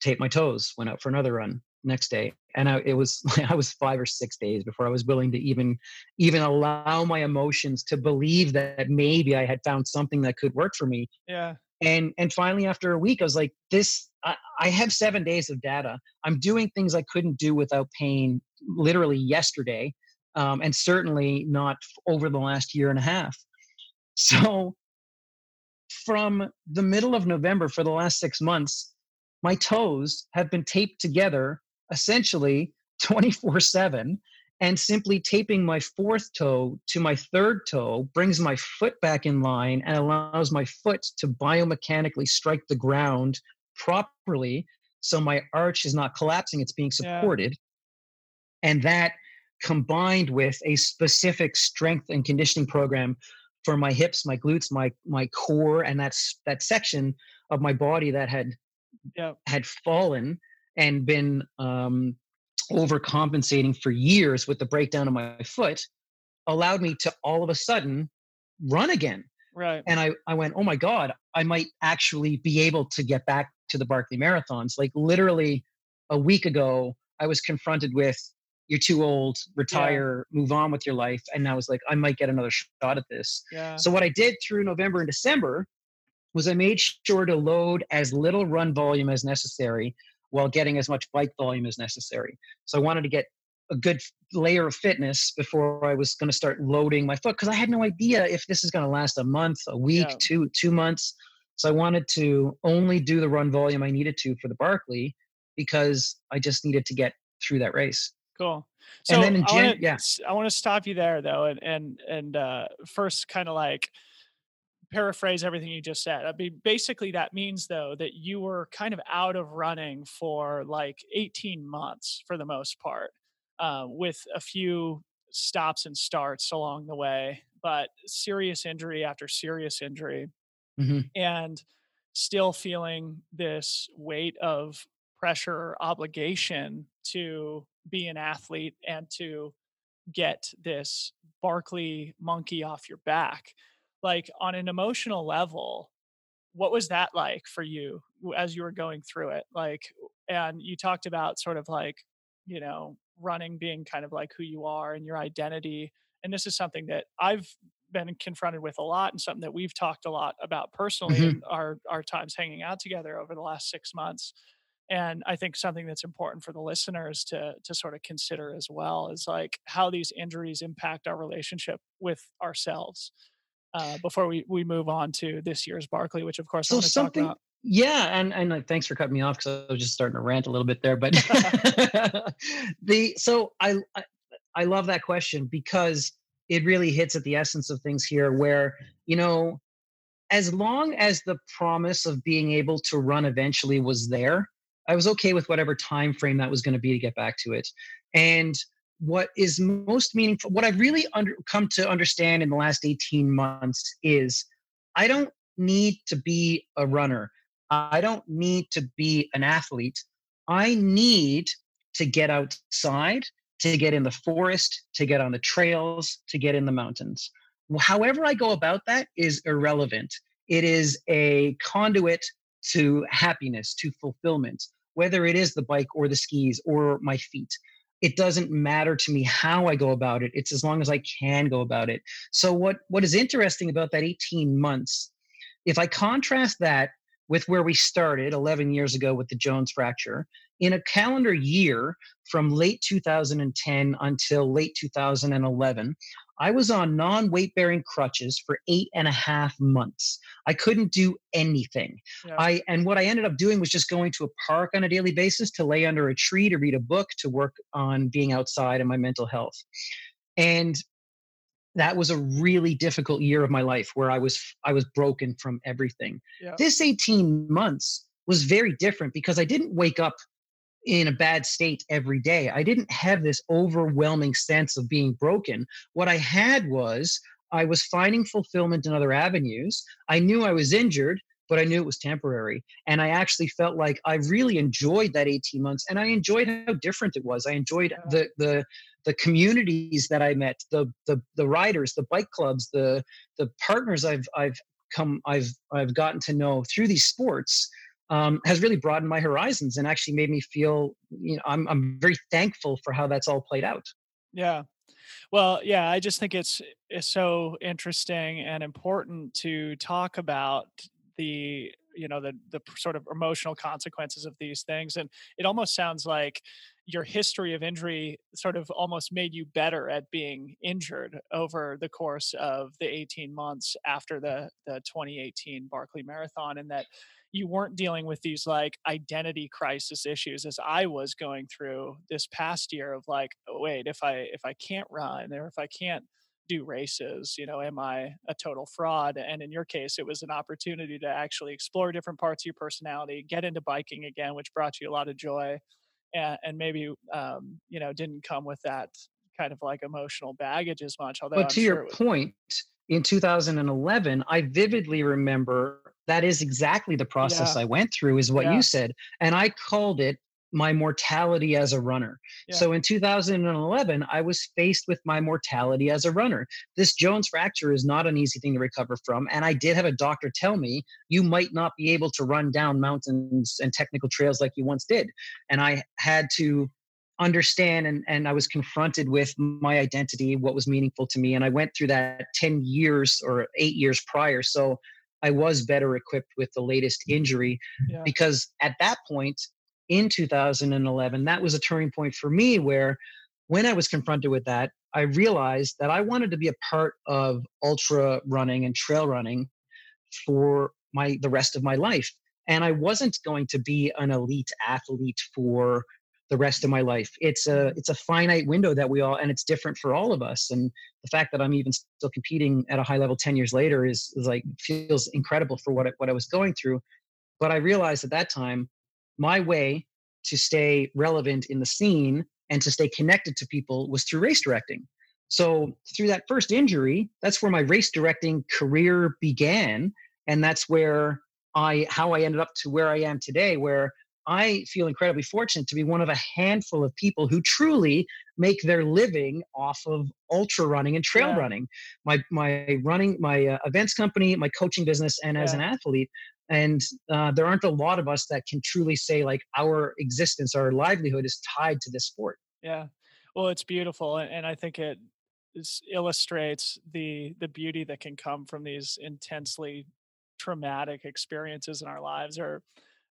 taped my toes, went out for another run next day and I, it was i was five or six days before i was willing to even even allow my emotions to believe that maybe i had found something that could work for me. Yeah. And and finally after a week i was like this I, I have seven days of data. I'm doing things i couldn't do without pain literally yesterday um, and certainly not over the last year and a half. So from the middle of november for the last six months my toes have been taped together essentially 24 7 and simply taping my fourth toe to my third toe brings my foot back in line and allows my foot to biomechanically strike the ground properly so my arch is not collapsing it's being supported yeah. and that combined with a specific strength and conditioning program for my hips, my glutes, my my core, and that's that section of my body that had yeah. had fallen and been um, overcompensating for years with the breakdown of my foot allowed me to all of a sudden run again. Right. And I, I went, oh my God, I might actually be able to get back to the Barkley marathons. Like literally a week ago, I was confronted with, you're too old, retire, yeah. move on with your life. And I was like, I might get another shot at this. Yeah. So what I did through November and December was I made sure to load as little run volume as necessary while getting as much bike volume as necessary. So I wanted to get a good layer of fitness before I was going to start loading my foot because I had no idea if this is going to last a month, a week, yeah. two two months. So I wanted to only do the run volume I needed to for the Barkley because I just needed to get through that race. Cool. So and then in Jan- I yeah. Want to stop you there though, and and and uh, first kind of like paraphrase everything you just said. I mean, basically, that means though that you were kind of out of running for like 18 months for the most part, uh, with a few stops and starts along the way, but serious injury after serious injury, mm-hmm. and still feeling this weight of pressure obligation to be an athlete and to get this Barkley monkey off your back like on an emotional level what was that like for you as you were going through it like and you talked about sort of like you know running being kind of like who you are and your identity and this is something that i've been confronted with a lot and something that we've talked a lot about personally mm-hmm. in our our times hanging out together over the last 6 months and i think something that's important for the listeners to to sort of consider as well is like how these injuries impact our relationship with ourselves uh, before we, we move on to this year's Barkley, which of course so I want to talk about. Yeah, and and thanks for cutting me off because I was just starting to rant a little bit there. But the so I, I I love that question because it really hits at the essence of things here. Where you know, as long as the promise of being able to run eventually was there, I was okay with whatever time frame that was going to be to get back to it. And what is most meaningful, what I've really under, come to understand in the last 18 months is I don't need to be a runner. I don't need to be an athlete. I need to get outside, to get in the forest, to get on the trails, to get in the mountains. However, I go about that is irrelevant. It is a conduit to happiness, to fulfillment, whether it is the bike or the skis or my feet it doesn't matter to me how I go about it. It's as long as I can go about it. So what what is interesting about that 18 months, if I contrast that with where we started 11 years ago with the Jones fracture, in a calendar year from late 2010 until late 2011, I was on non weight bearing crutches for eight and a half months. I couldn't do anything. Yeah. I and what I ended up doing was just going to a park on a daily basis to lay under a tree to read a book to work on being outside and my mental health. And that was a really difficult year of my life where I was I was broken from everything. Yeah. This 18 months was very different because I didn't wake up in a bad state every day. I didn't have this overwhelming sense of being broken. What I had was I was finding fulfillment in other avenues. I knew I was injured, but I knew it was temporary. And I actually felt like I really enjoyed that 18 months and I enjoyed how different it was. I enjoyed the the the communities that I met, the the the riders, the bike clubs, the the partners I've I've come I've I've gotten to know through these sports um, has really broadened my horizons and actually made me feel you know I'm I'm very thankful for how that's all played out. Yeah. Well, yeah, I just think it's it's so interesting and important to talk about the you know the the sort of emotional consequences of these things and it almost sounds like your history of injury sort of almost made you better at being injured over the course of the 18 months after the the 2018 Barkley Marathon and that you weren't dealing with these like identity crisis issues as I was going through this past year of like, oh, wait, if I if I can't run or if I can't do races, you know, am I a total fraud? And in your case, it was an opportunity to actually explore different parts of your personality, get into biking again, which brought you a lot of joy, and, and maybe um, you know didn't come with that kind of like emotional baggage as much. Although, but to sure your was- point, in 2011, I vividly remember that is exactly the process yeah. I went through, is what yeah. you said. And I called it my mortality as a runner. Yeah. So in 2011, I was faced with my mortality as a runner. This Jones fracture is not an easy thing to recover from. And I did have a doctor tell me, you might not be able to run down mountains and technical trails like you once did. And I had to understand and, and I was confronted with my identity, what was meaningful to me. And I went through that 10 years or eight years prior. So I was better equipped with the latest injury yeah. because at that point, in 2011, that was a turning point for me where when I was confronted with that, I realized that I wanted to be a part of ultra running and trail running for my the rest of my life. And I wasn't going to be an elite athlete for the rest of my life. It's a it's a finite window that we all and it's different for all of us. And the fact that I'm even still competing at a high level 10 years later is, is like feels incredible for what I, what I was going through. But I realized at that time my way to stay relevant in the scene and to stay connected to people was through race directing. So through that first injury, that's where my race directing career began, and that's where I how I ended up to where I am today, where I feel incredibly fortunate to be one of a handful of people who truly make their living off of ultra running and trail yeah. running. My my running my uh, events company, my coaching business, and yeah. as an athlete, and uh, there aren't a lot of us that can truly say like our existence our livelihood is tied to this sport yeah well it's beautiful and i think it illustrates the the beauty that can come from these intensely traumatic experiences in our lives or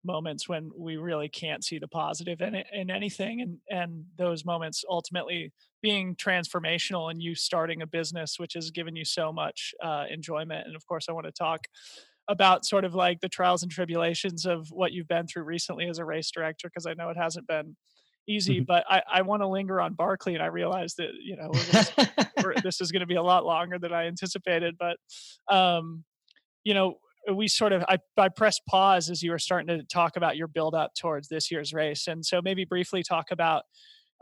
moments when we really can't see the positive in it, in anything and and those moments ultimately being transformational and you starting a business which has given you so much uh, enjoyment and of course i want to talk about sort of like the trials and tribulations of what you've been through recently as a race director because I know it hasn't been easy. Mm-hmm. But I, I want to linger on barkley and I realize that you know this is going to be a lot longer than I anticipated. But um, you know, we sort of I, I pressed pause as you were starting to talk about your build up towards this year's race, and so maybe briefly talk about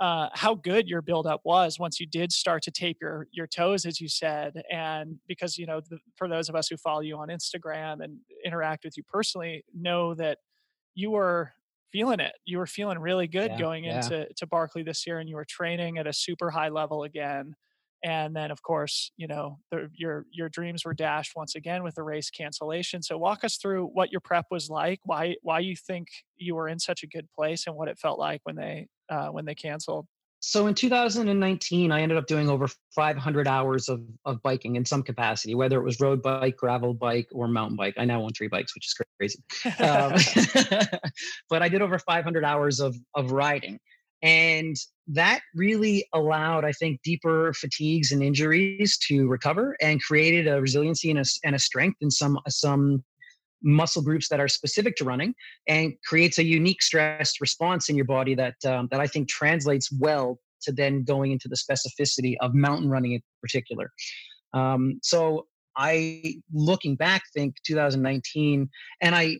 uh, how good your build up was once you did start to tape your your toes, as you said, and because you know the, for those of us who follow you on Instagram and interact with you personally, know that you were feeling it. You were feeling really good yeah, going yeah. into to Barkley this year, and you were training at a super high level again. And then, of course, you know the, your your dreams were dashed once again with the race cancellation. So, walk us through what your prep was like, why why you think you were in such a good place, and what it felt like when they uh, when they canceled? So in 2019, I ended up doing over 500 hours of, of biking in some capacity, whether it was road bike, gravel bike, or mountain bike. I now own three bikes, which is crazy. Um, but I did over 500 hours of, of riding. And that really allowed, I think, deeper fatigues and injuries to recover and created a resiliency and a, and a strength in some, some muscle groups that are specific to running and creates a unique stress response in your body that um, that I think translates well to then going into the specificity of mountain running in particular. Um, so I, looking back, think 2019, and I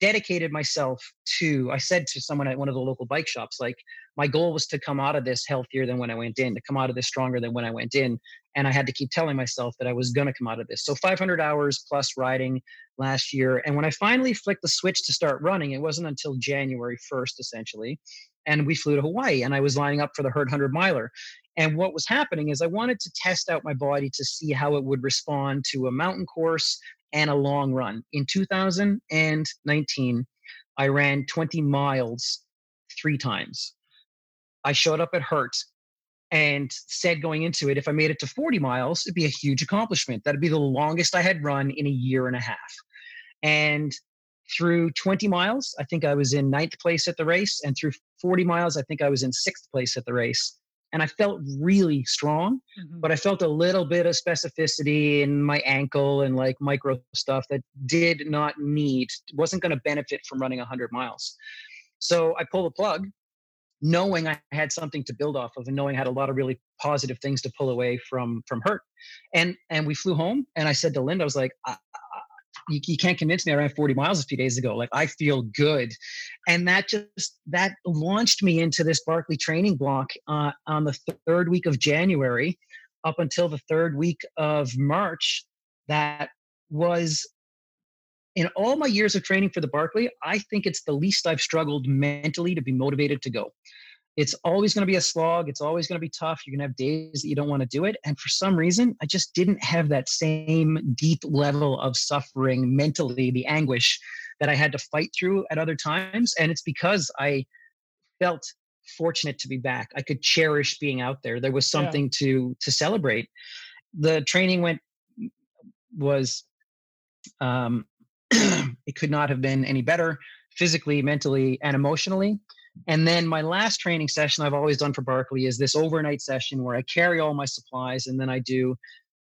dedicated myself to. I said to someone at one of the local bike shops, like my goal was to come out of this healthier than when I went in, to come out of this stronger than when I went in, and I had to keep telling myself that I was going to come out of this. So 500 hours plus riding last year. And when I finally flicked the switch to start running, it wasn't until January 1st, essentially. And we flew to Hawaii and I was lining up for the Hurt 100 miler. And what was happening is I wanted to test out my body to see how it would respond to a mountain course and a long run. In 2019, I ran 20 miles three times. I showed up at Hurt's and said going into it, if I made it to 40 miles, it'd be a huge accomplishment. That'd be the longest I had run in a year and a half. And through 20 miles, I think I was in ninth place at the race. And through 40 miles, I think I was in sixth place at the race. And I felt really strong, mm-hmm. but I felt a little bit of specificity in my ankle and like micro stuff that did not need, wasn't going to benefit from running 100 miles. So I pulled the plug knowing I had something to build off of and knowing I had a lot of really positive things to pull away from from hurt. And and we flew home and I said to Linda, I was like, I, you, you, can't convince me I ran 40 miles a few days ago. Like I feel good. And that just that launched me into this Barkley training block uh, on the third week of January up until the third week of March that was in all my years of training for the Barkley, I think it's the least I've struggled mentally to be motivated to go. It's always going to be a slog. It's always going to be tough. You're going to have days that you don't want to do it. And for some reason, I just didn't have that same deep level of suffering mentally, the anguish that I had to fight through at other times. And it's because I felt fortunate to be back. I could cherish being out there. There was something yeah. to to celebrate. The training went was um it could not have been any better physically, mentally, and emotionally. And then my last training session I've always done for Barkley is this overnight session where I carry all my supplies and then I do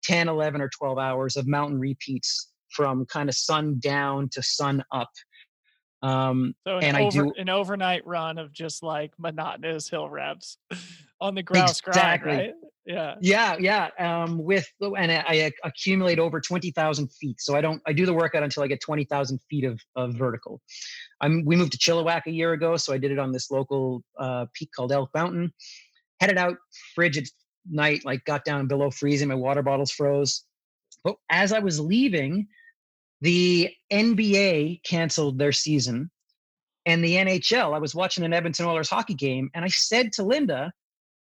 10, 11, or 12 hours of mountain repeats from kind of sun down to sun up. Um, so and over, I do an overnight run of just like monotonous hill reps on the grouse exactly. grind, right? Yeah. Yeah, yeah. Um, with and I, accumulate over twenty thousand feet. So I don't. I do the workout until I get twenty thousand feet of of vertical. I'm. We moved to Chilliwack a year ago, so I did it on this local uh, peak called Elk Mountain. Headed out, frigid night, like got down below freezing. My water bottles froze. But as I was leaving, the NBA canceled their season and the NHL. I was watching an Edmonton Oilers hockey game and I said to Linda,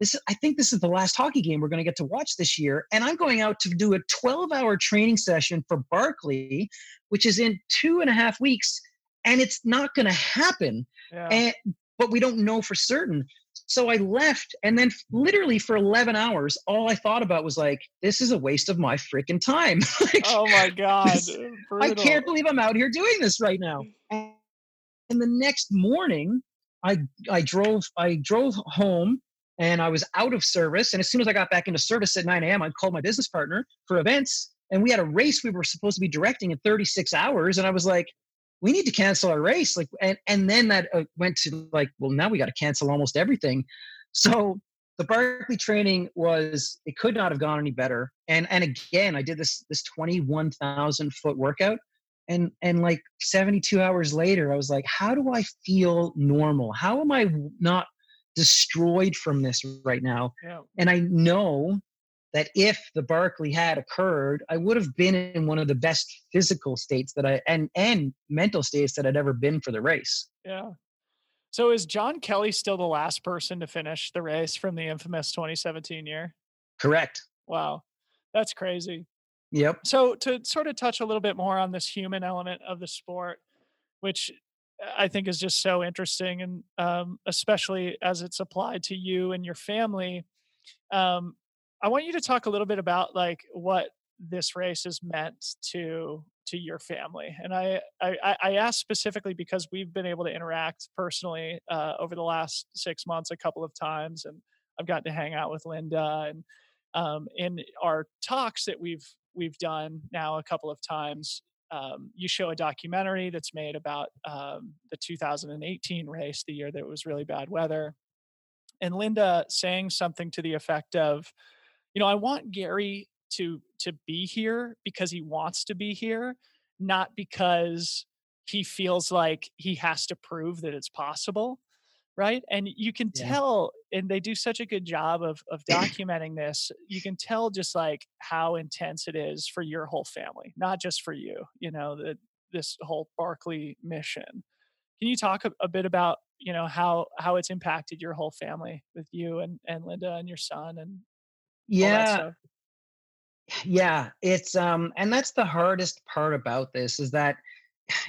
this I think this is the last hockey game we're going to get to watch this year. And I'm going out to do a 12 hour training session for Barkley, which is in two and a half weeks. And it's not going to happen. Yeah. And, but we don't know for certain. So I left, and then literally for 11 hours, all I thought about was like, this is a waste of my freaking time. like, oh my God. This, uh, I can't believe I'm out here doing this right now. And, and the next morning, I, I drove I drove home and I was out of service. And as soon as I got back into service at 9 a.m., I called my business partner for events. And we had a race we were supposed to be directing in 36 hours. And I was like, we need to cancel our race like and and then that uh, went to like well now we got to cancel almost everything so the barkley training was it could not have gone any better and and again i did this this 21000 foot workout and and like 72 hours later i was like how do i feel normal how am i not destroyed from this right now yeah. and i know that if the Barkley had occurred, I would have been in one of the best physical states that I and and mental states that I'd ever been for the race. Yeah. So is John Kelly still the last person to finish the race from the infamous 2017 year? Correct. Wow. That's crazy. Yep. So to sort of touch a little bit more on this human element of the sport, which I think is just so interesting, and um, especially as it's applied to you and your family. Um, I want you to talk a little bit about like what this race has meant to to your family and i i, I asked specifically because we've been able to interact personally uh, over the last six months a couple of times and i've gotten to hang out with linda and um, in our talks that we've we've done now a couple of times um, you show a documentary that's made about um, the 2018 race the year that was really bad weather and linda saying something to the effect of you know, I want Gary to to be here because he wants to be here, not because he feels like he has to prove that it's possible right? And you can yeah. tell and they do such a good job of of documenting this you can tell just like how intense it is for your whole family not just for you you know the, this whole barkley mission. Can you talk a, a, bit about you know how how it's impacted your whole family with you and and linda and your son and yeah. yeah it's um and that's the hardest part about this is that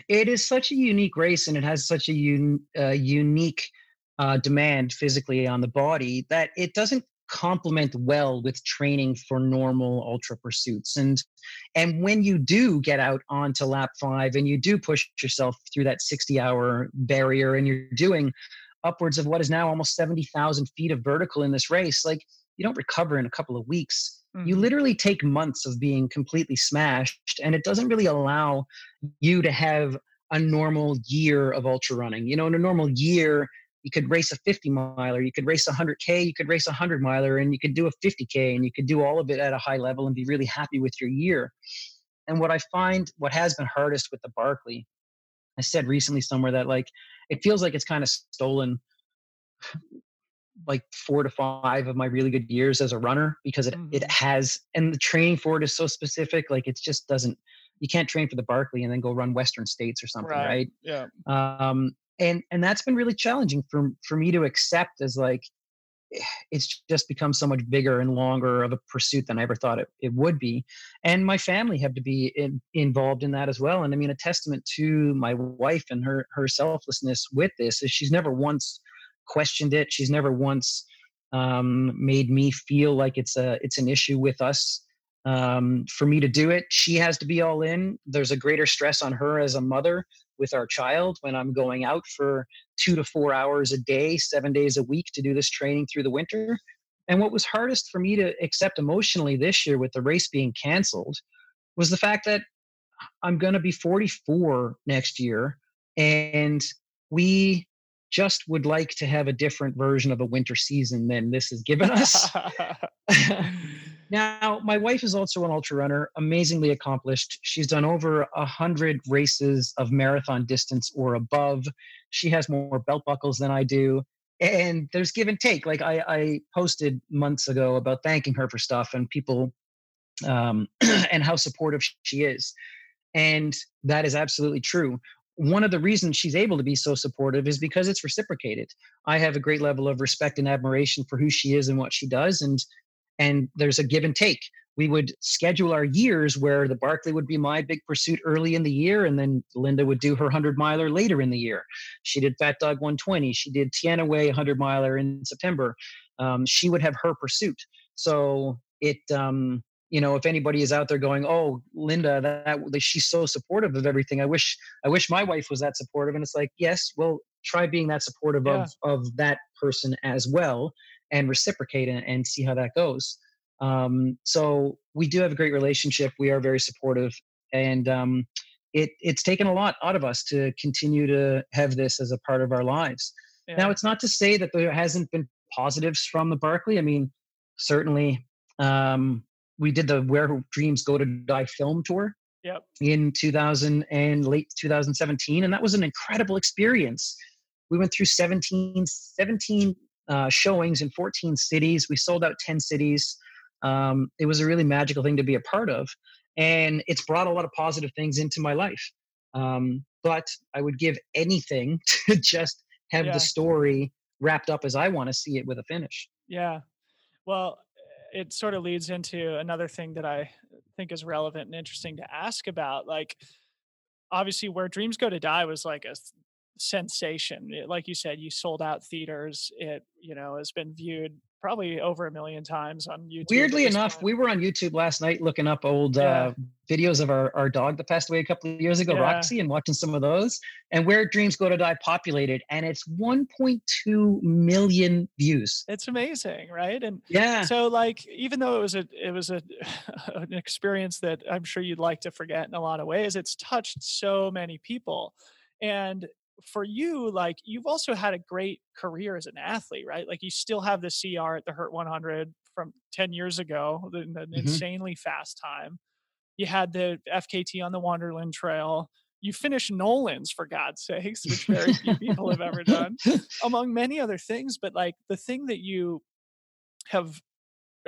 it is such a unique race and it has such a un, uh, unique uh, demand physically on the body that it doesn't complement well with training for normal ultra pursuits and and when you do get out onto lap 5 and you do push yourself through that 60 hour barrier and you're doing upwards of what is now almost 70,000 feet of vertical in this race like you don't recover in a couple of weeks. Mm-hmm. You literally take months of being completely smashed, and it doesn't really allow you to have a normal year of ultra running. You know, in a normal year, you could race a 50 miler, you could race a 100K, you could race a 100 miler, and you could do a 50K, and you could do all of it at a high level and be really happy with your year. And what I find, what has been hardest with the Barkley, I said recently somewhere that like it feels like it's kind of stolen like four to five of my really good years as a runner because it, mm-hmm. it has and the training for it is so specific like it just doesn't you can't train for the Barkley and then go run Western States or something, right? right? Yeah. Um, and and that's been really challenging for for me to accept as like it's just become so much bigger and longer of a pursuit than I ever thought it, it would be. And my family have to be in, involved in that as well. And I mean, a testament to my wife and her her selflessness with this is she's never once questioned it. She's never once um, made me feel like it's a it's an issue with us um, for me to do it. She has to be all in. There's a greater stress on her as a mother with our child when i'm going out for two to four hours a day seven days a week to do this training through the winter. And what was hardest for me to accept emotionally this year with the race being canceled was the fact that i'm going to be 44 next year and we just would like to have a different version of a winter season than this has given us Now, my wife is also an ultra runner, amazingly accomplished. She's done over a hundred races of marathon distance or above. She has more belt buckles than I do. And there's give and take. Like I, I posted months ago about thanking her for stuff and people um, and how supportive she is. And that is absolutely true one of the reasons she's able to be so supportive is because it's reciprocated. I have a great level of respect and admiration for who she is and what she does. And and there's a give and take. We would schedule our years where the Barkley would be my big pursuit early in the year, and then Linda would do her 100 miler later in the year. She did Fat Dog 120. She did Tiana Way 100 miler in September. Um, she would have her pursuit. So it, um, you know, if anybody is out there going, "Oh, Linda, that, that she's so supportive of everything," I wish I wish my wife was that supportive. And it's like, yes, well, try being that supportive yeah. of of that person as well and reciprocate and, and see how that goes. Um, so we do have a great relationship. We are very supportive, and um, it it's taken a lot out of us to continue to have this as a part of our lives. Yeah. Now, it's not to say that there hasn't been positives from the Barkley. I mean, certainly um, we did the Where Dreams Go to Die film tour yep. in 2000 and late 2017, and that was an incredible experience. We went through 17, 17 uh, showings in 14 cities. We sold out 10 cities. Um, it was a really magical thing to be a part of. And it's brought a lot of positive things into my life. Um, but I would give anything to just have yeah. the story wrapped up as I want to see it with a finish. Yeah. Well, it sort of leads into another thing that I think is relevant and interesting to ask about. Like, obviously, where dreams go to die was like a sensation. It, like you said, you sold out theaters. It, you know, has been viewed probably over a million times on YouTube. Weirdly enough, we were on YouTube last night looking up old yeah. uh, videos of our, our dog that passed away a couple of years ago, yeah. Roxy, and watching some of those. And Where Dreams Go to Die populated, and it's 1.2 million views. It's amazing, right? And yeah, so like even though it was a it was a an experience that I'm sure you'd like to forget in a lot of ways, it's touched so many people. And for you, like you've also had a great career as an athlete, right? Like you still have the CR at the Hurt 100 from 10 years ago, the mm-hmm. insanely fast time. You had the FKT on the Wonderland Trail. You finished Nolan's for God's sakes, which very few people have ever done, among many other things. But like the thing that you have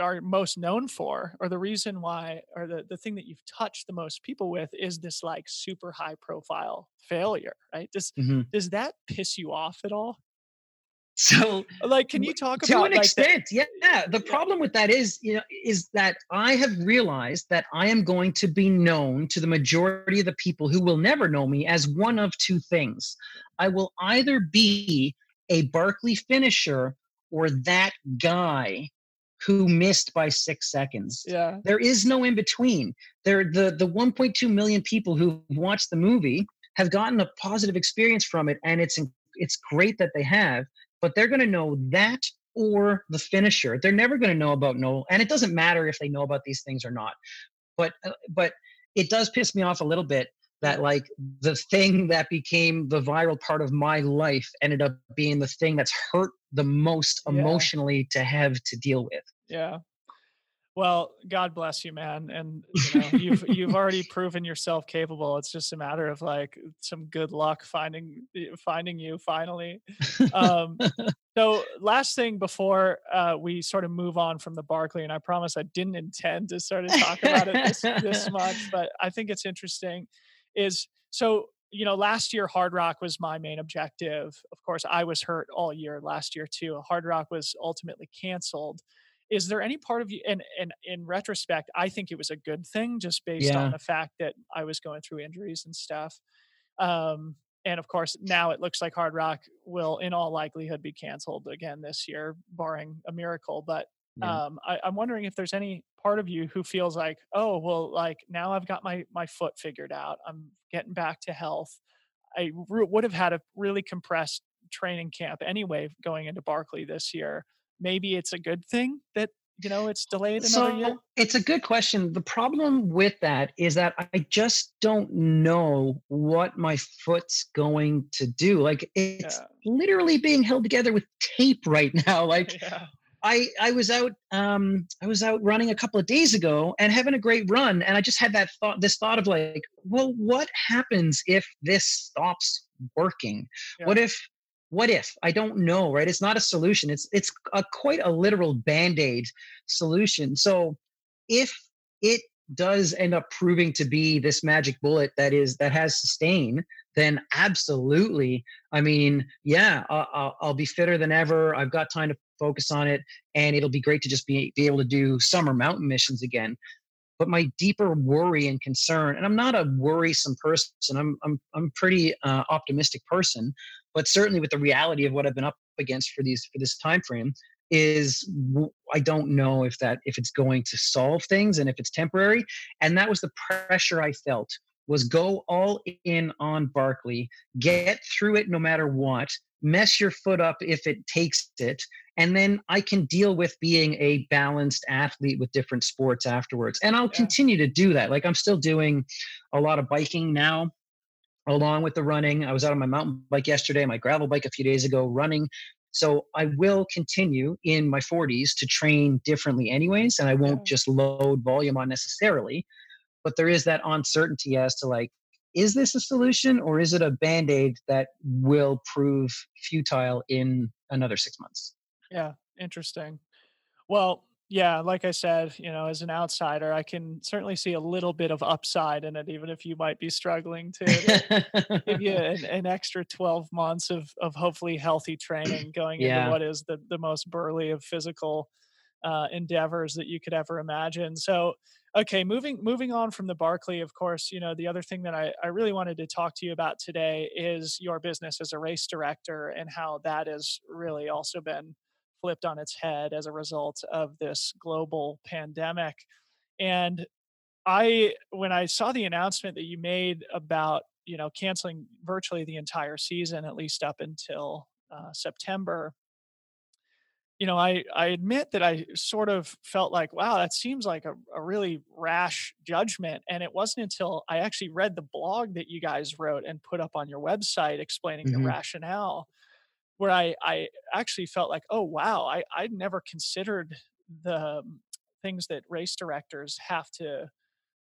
are most known for or the reason why or the, the thing that you've touched the most people with is this like super high profile failure right? Does mm-hmm. does that piss you off at all? So like can you talk to about an like extent the, yeah. the problem with that is you know is that i have realized that i am going to be known to the majority of the people who will never know me as one of two things. I will either be a barkley finisher or that guy who missed by six seconds. Yeah. There is no in between. There, the the 1.2 million people who watched the movie have gotten a positive experience from it, and it's it's great that they have. But they're going to know that or the finisher. They're never going to know about Noel, and it doesn't matter if they know about these things or not. But uh, but it does piss me off a little bit that like the thing that became the viral part of my life ended up being the thing that's hurt the most emotionally yeah. to have to deal with. Yeah. Well, God bless you, man, and you know, you've you've already proven yourself capable. It's just a matter of like some good luck finding finding you finally. Um, so, last thing before uh, we sort of move on from the Barkley, and I promise I didn't intend to sort of talk about it this, this much, but I think it's interesting. Is so you know, last year Hardrock was my main objective. Of course, I was hurt all year last year too. Hardrock was ultimately canceled is there any part of you and and in retrospect i think it was a good thing just based yeah. on the fact that i was going through injuries and stuff um and of course now it looks like hard rock will in all likelihood be canceled again this year barring a miracle but yeah. um I, i'm wondering if there's any part of you who feels like oh well like now i've got my my foot figured out i'm getting back to health i re- would have had a really compressed training camp anyway going into barkley this year maybe it's a good thing that you know it's delayed another so year? It's a good question. The problem with that is that I just don't know what my foot's going to do. Like it's yeah. literally being held together with tape right now. Like yeah. I I was out um I was out running a couple of days ago and having a great run and I just had that thought this thought of like, well, what happens if this stops working? Yeah. What if what if? I don't know right? It's not a solution. It's it's a quite a literal band-aid solution. So if it does end up proving to be this magic bullet that is that has sustain then absolutely i mean yeah I'll, I'll be fitter than ever. I've got time to focus on it and it'll be great to just be, be able to do summer mountain missions again. But my deeper worry and concern and i'm not a worrisome person. I'm i'm, I'm pretty uh, optimistic person but certainly with the reality of what I've been up against for these for this time frame is I don't know if that if it's going to solve things and if it's temporary. And that was the pressure I felt was go all in on Barkley, get through it no matter what, mess your foot up if it takes it, and then I can deal with being a balanced athlete with different sports afterwards. And I'll yeah. continue to do that. Like I'm still doing a lot of biking now along with the running. I was out on my mountain bike yesterday, my gravel bike a few days ago, running. So I will continue in my 40s to train differently, anyways, and I won't just load volume on necessarily. But there is that uncertainty as to like, is this a solution or is it a band aid that will prove futile in another six months? Yeah, interesting. Well, yeah, like I said, you know, as an outsider, I can certainly see a little bit of upside in it, even if you might be struggling to give you an, an, extra 12 months of, of hopefully healthy training going yeah. into what is the, the most burly of physical uh, endeavors that you could ever imagine. So, okay, moving moving on from the Barkley, of course, you know, the other thing that I, I really wanted to talk to you about today is your business as a race director and how that has really also been flipped on its head as a result of this global pandemic. And I, when I saw the announcement that you made about, you know, canceling virtually the entire season, at least up until uh, September, you know, I, I admit that I sort of felt like, wow, that seems like a, a really rash judgment. And it wasn't until I actually read the blog that you guys wrote and put up on your website explaining mm-hmm. the rationale where I, I actually felt like, oh, wow, I, I'd never considered the um, things that race directors have to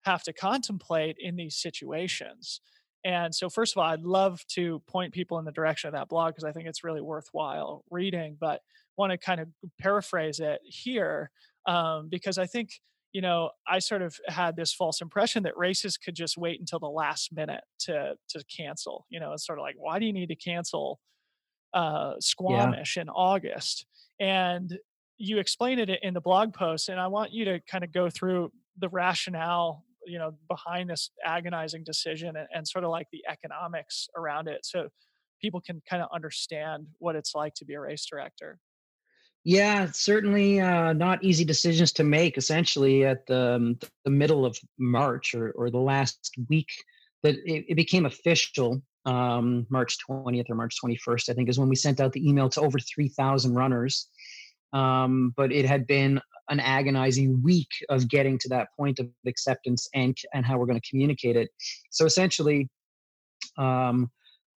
have to contemplate in these situations. And so, first of all, I'd love to point people in the direction of that blog because I think it's really worthwhile reading. But want to kind of paraphrase it here um, because I think you know I sort of had this false impression that races could just wait until the last minute to to cancel. You know, it's sort of like, why do you need to cancel uh, Squamish yeah. in August. And you explain it in the blog post, and I want you to kind of go through the rationale, you know, behind this agonizing decision and, and sort of like the economics around it, so people can kind of understand what it's like to be a race director. Yeah, certainly uh, not easy decisions to make. Essentially, at the, um, the middle of March or, or the last week, that it, it became official um, March 20th or March 21st, I think, is when we sent out the email to over 3,000 runners. Um, but it had been an agonizing week of getting to that point of acceptance and and how we're going to communicate it. So essentially, um,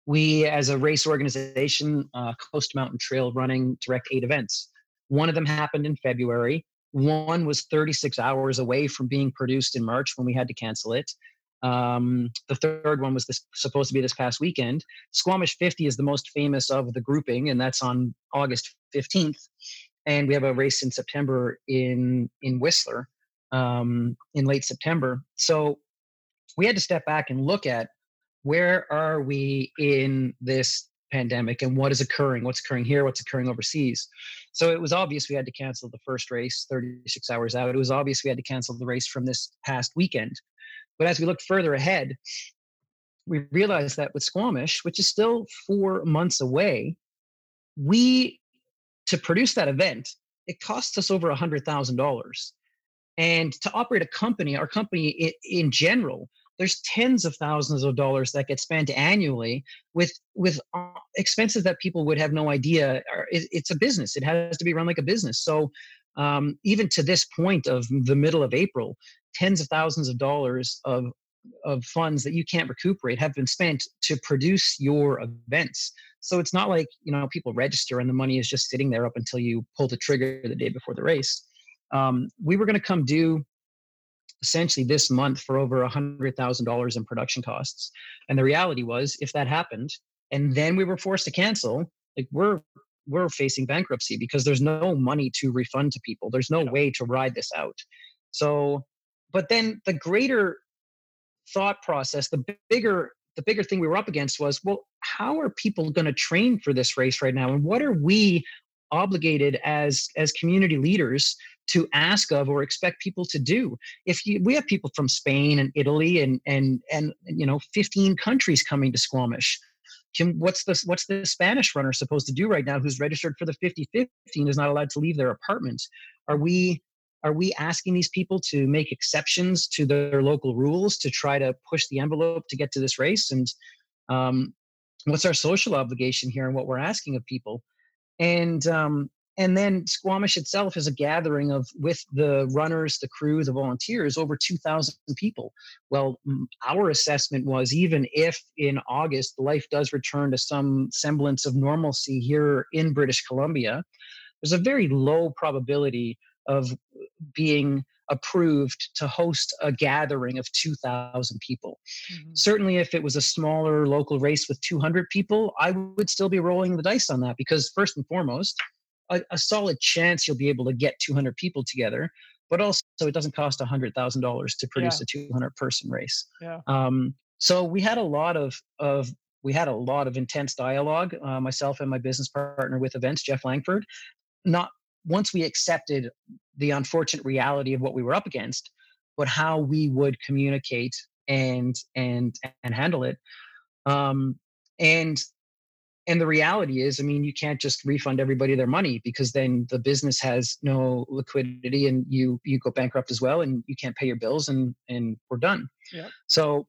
we as a race organization, uh, Coast Mountain Trail Running, direct eight events. One of them happened in February. One was 36 hours away from being produced in March when we had to cancel it. Um, the third one was this, supposed to be this past weekend. Squamish 50 is the most famous of the grouping, and that's on August 15th. And we have a race in September in in Whistler um, in late September. So we had to step back and look at where are we in this pandemic and what is occurring what's occurring here what's occurring overseas so it was obvious we had to cancel the first race 36 hours out it was obvious we had to cancel the race from this past weekend but as we looked further ahead we realized that with squamish which is still four months away we to produce that event it costs us over a hundred thousand dollars. And to operate a company our company in, in general there's tens of thousands of dollars that get spent annually with with uh, expenses that people would have no idea it's a business. It has to be run like a business. So um, even to this point of the middle of april tens of thousands of dollars of of funds that you can't recuperate have been spent to produce your events so it's not like you know people register and the money is just sitting there up until you pull the trigger the day before the race um, we were going to come due essentially this month for over a hundred thousand dollars in production costs. And the reality was, if that happened, and then we were forced to cancel, like we're we're facing bankruptcy because there's no money to refund to people. There's no way to ride this out. So, but then the greater thought process, the bigger the bigger thing we were up against was, well, how are people going to train for this race right now, and what are we obligated as as community leaders to ask of or expect people to do if you we have people from spain and italy and and and you know 15 countries coming to squamish Jim, what's the what's the Spanish runner supposed to do right now? Who's registered for the 50-15 is not allowed to leave their apartment. Are we are we asking these people to make exceptions to their local rules to try to push the envelope to get to this race? And um, what's our social obligation here and what we're asking of people? and um, and then Squamish itself is a gathering of with the runners, the crew, the volunteers, over 2,000 people. Well, our assessment was even if in August life does return to some semblance of normalcy here in British Columbia, there's a very low probability of being approved to host a gathering of 2,000 people. Mm-hmm. Certainly, if it was a smaller local race with 200 people, I would still be rolling the dice on that because, first and foremost, a, a solid chance you'll be able to get 200 people together. But also, it doesn't cost $100,000 to produce yeah. a 200 person race. Yeah. Um, so we had a lot of, of we had a lot of intense dialogue, uh, myself and my business partner with events, Jeff Langford, not once we accepted the unfortunate reality of what we were up against, but how we would communicate and and and handle it. Um, and and the reality is, I mean, you can't just refund everybody their money because then the business has no liquidity and you you go bankrupt as well, and you can't pay your bills, and and we're done. Yeah. So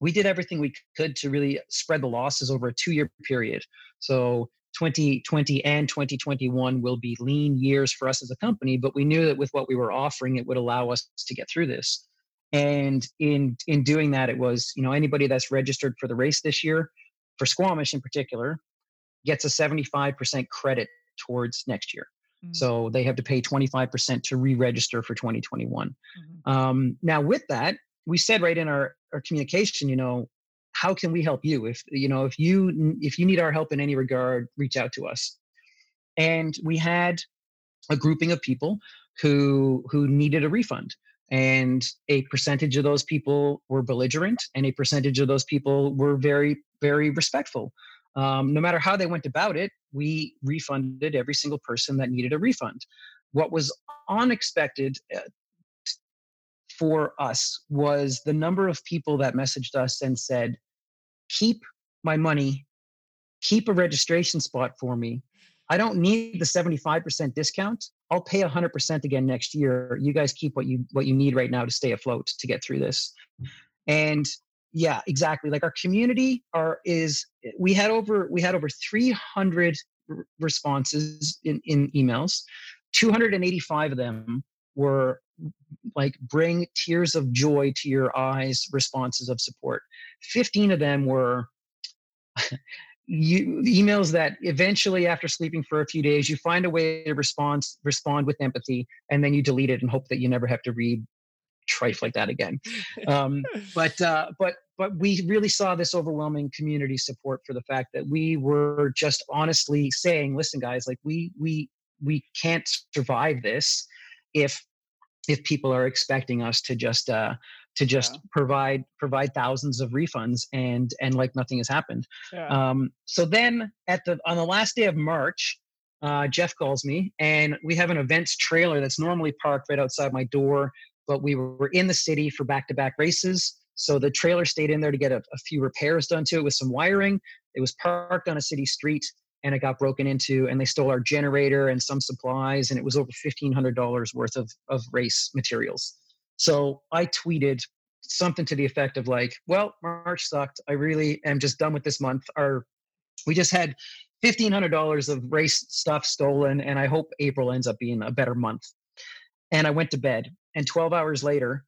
we did everything we could to really spread the losses over a two year period. So 2020 and 2021 will be lean years for us as a company, but we knew that with what we were offering, it would allow us to get through this. And in in doing that, it was you know anybody that's registered for the race this year, for Squamish in particular, gets a 75% credit towards next year. Mm-hmm. So they have to pay 25% to re-register for 2021. Mm-hmm. Um, now, with that, we said right in our, our communication, you know, how can we help you? If you know if you if you need our help in any regard reach out to us. And we had a grouping of people who who needed a refund and a percentage of those people were belligerent and a percentage of those people were very very respectful. Um, no matter how they went about it we refunded every single person that needed a refund. What was unexpected uh, for us was the number of people that messaged us and said, keep my money, keep a registration spot for me. I don't need the 75% discount. I'll pay 100% again next year. You guys keep what you what you need right now to stay afloat to get through this. And yeah, exactly. Like our community are is we had over we had over 300 responses in in emails. 285 of them were like bring tears of joy to your eyes responses of support. 15 of them were you emails that eventually after sleeping for a few days you find a way to respond respond with empathy and then you delete it and hope that you never have to read trife like that again. Um, but uh, but but we really saw this overwhelming community support for the fact that we were just honestly saying listen guys like we we we can't survive this if if people are expecting us to just uh, to just yeah. provide provide thousands of refunds and and like nothing has happened. Yeah. Um, so then at the on the last day of March, uh, Jeff calls me and we have an events trailer that's normally parked right outside my door, but we were in the city for back to back races. So the trailer stayed in there to get a, a few repairs done to it with some wiring. It was parked on a city street and it got broken into and they stole our generator and some supplies and it was over $1500 worth of, of race materials so I tweeted something to the effect of like, well, March sucked. I really am just done with this month. Our we just had fifteen hundred dollars of race stuff stolen, and I hope April ends up being a better month. And I went to bed, and twelve hours later,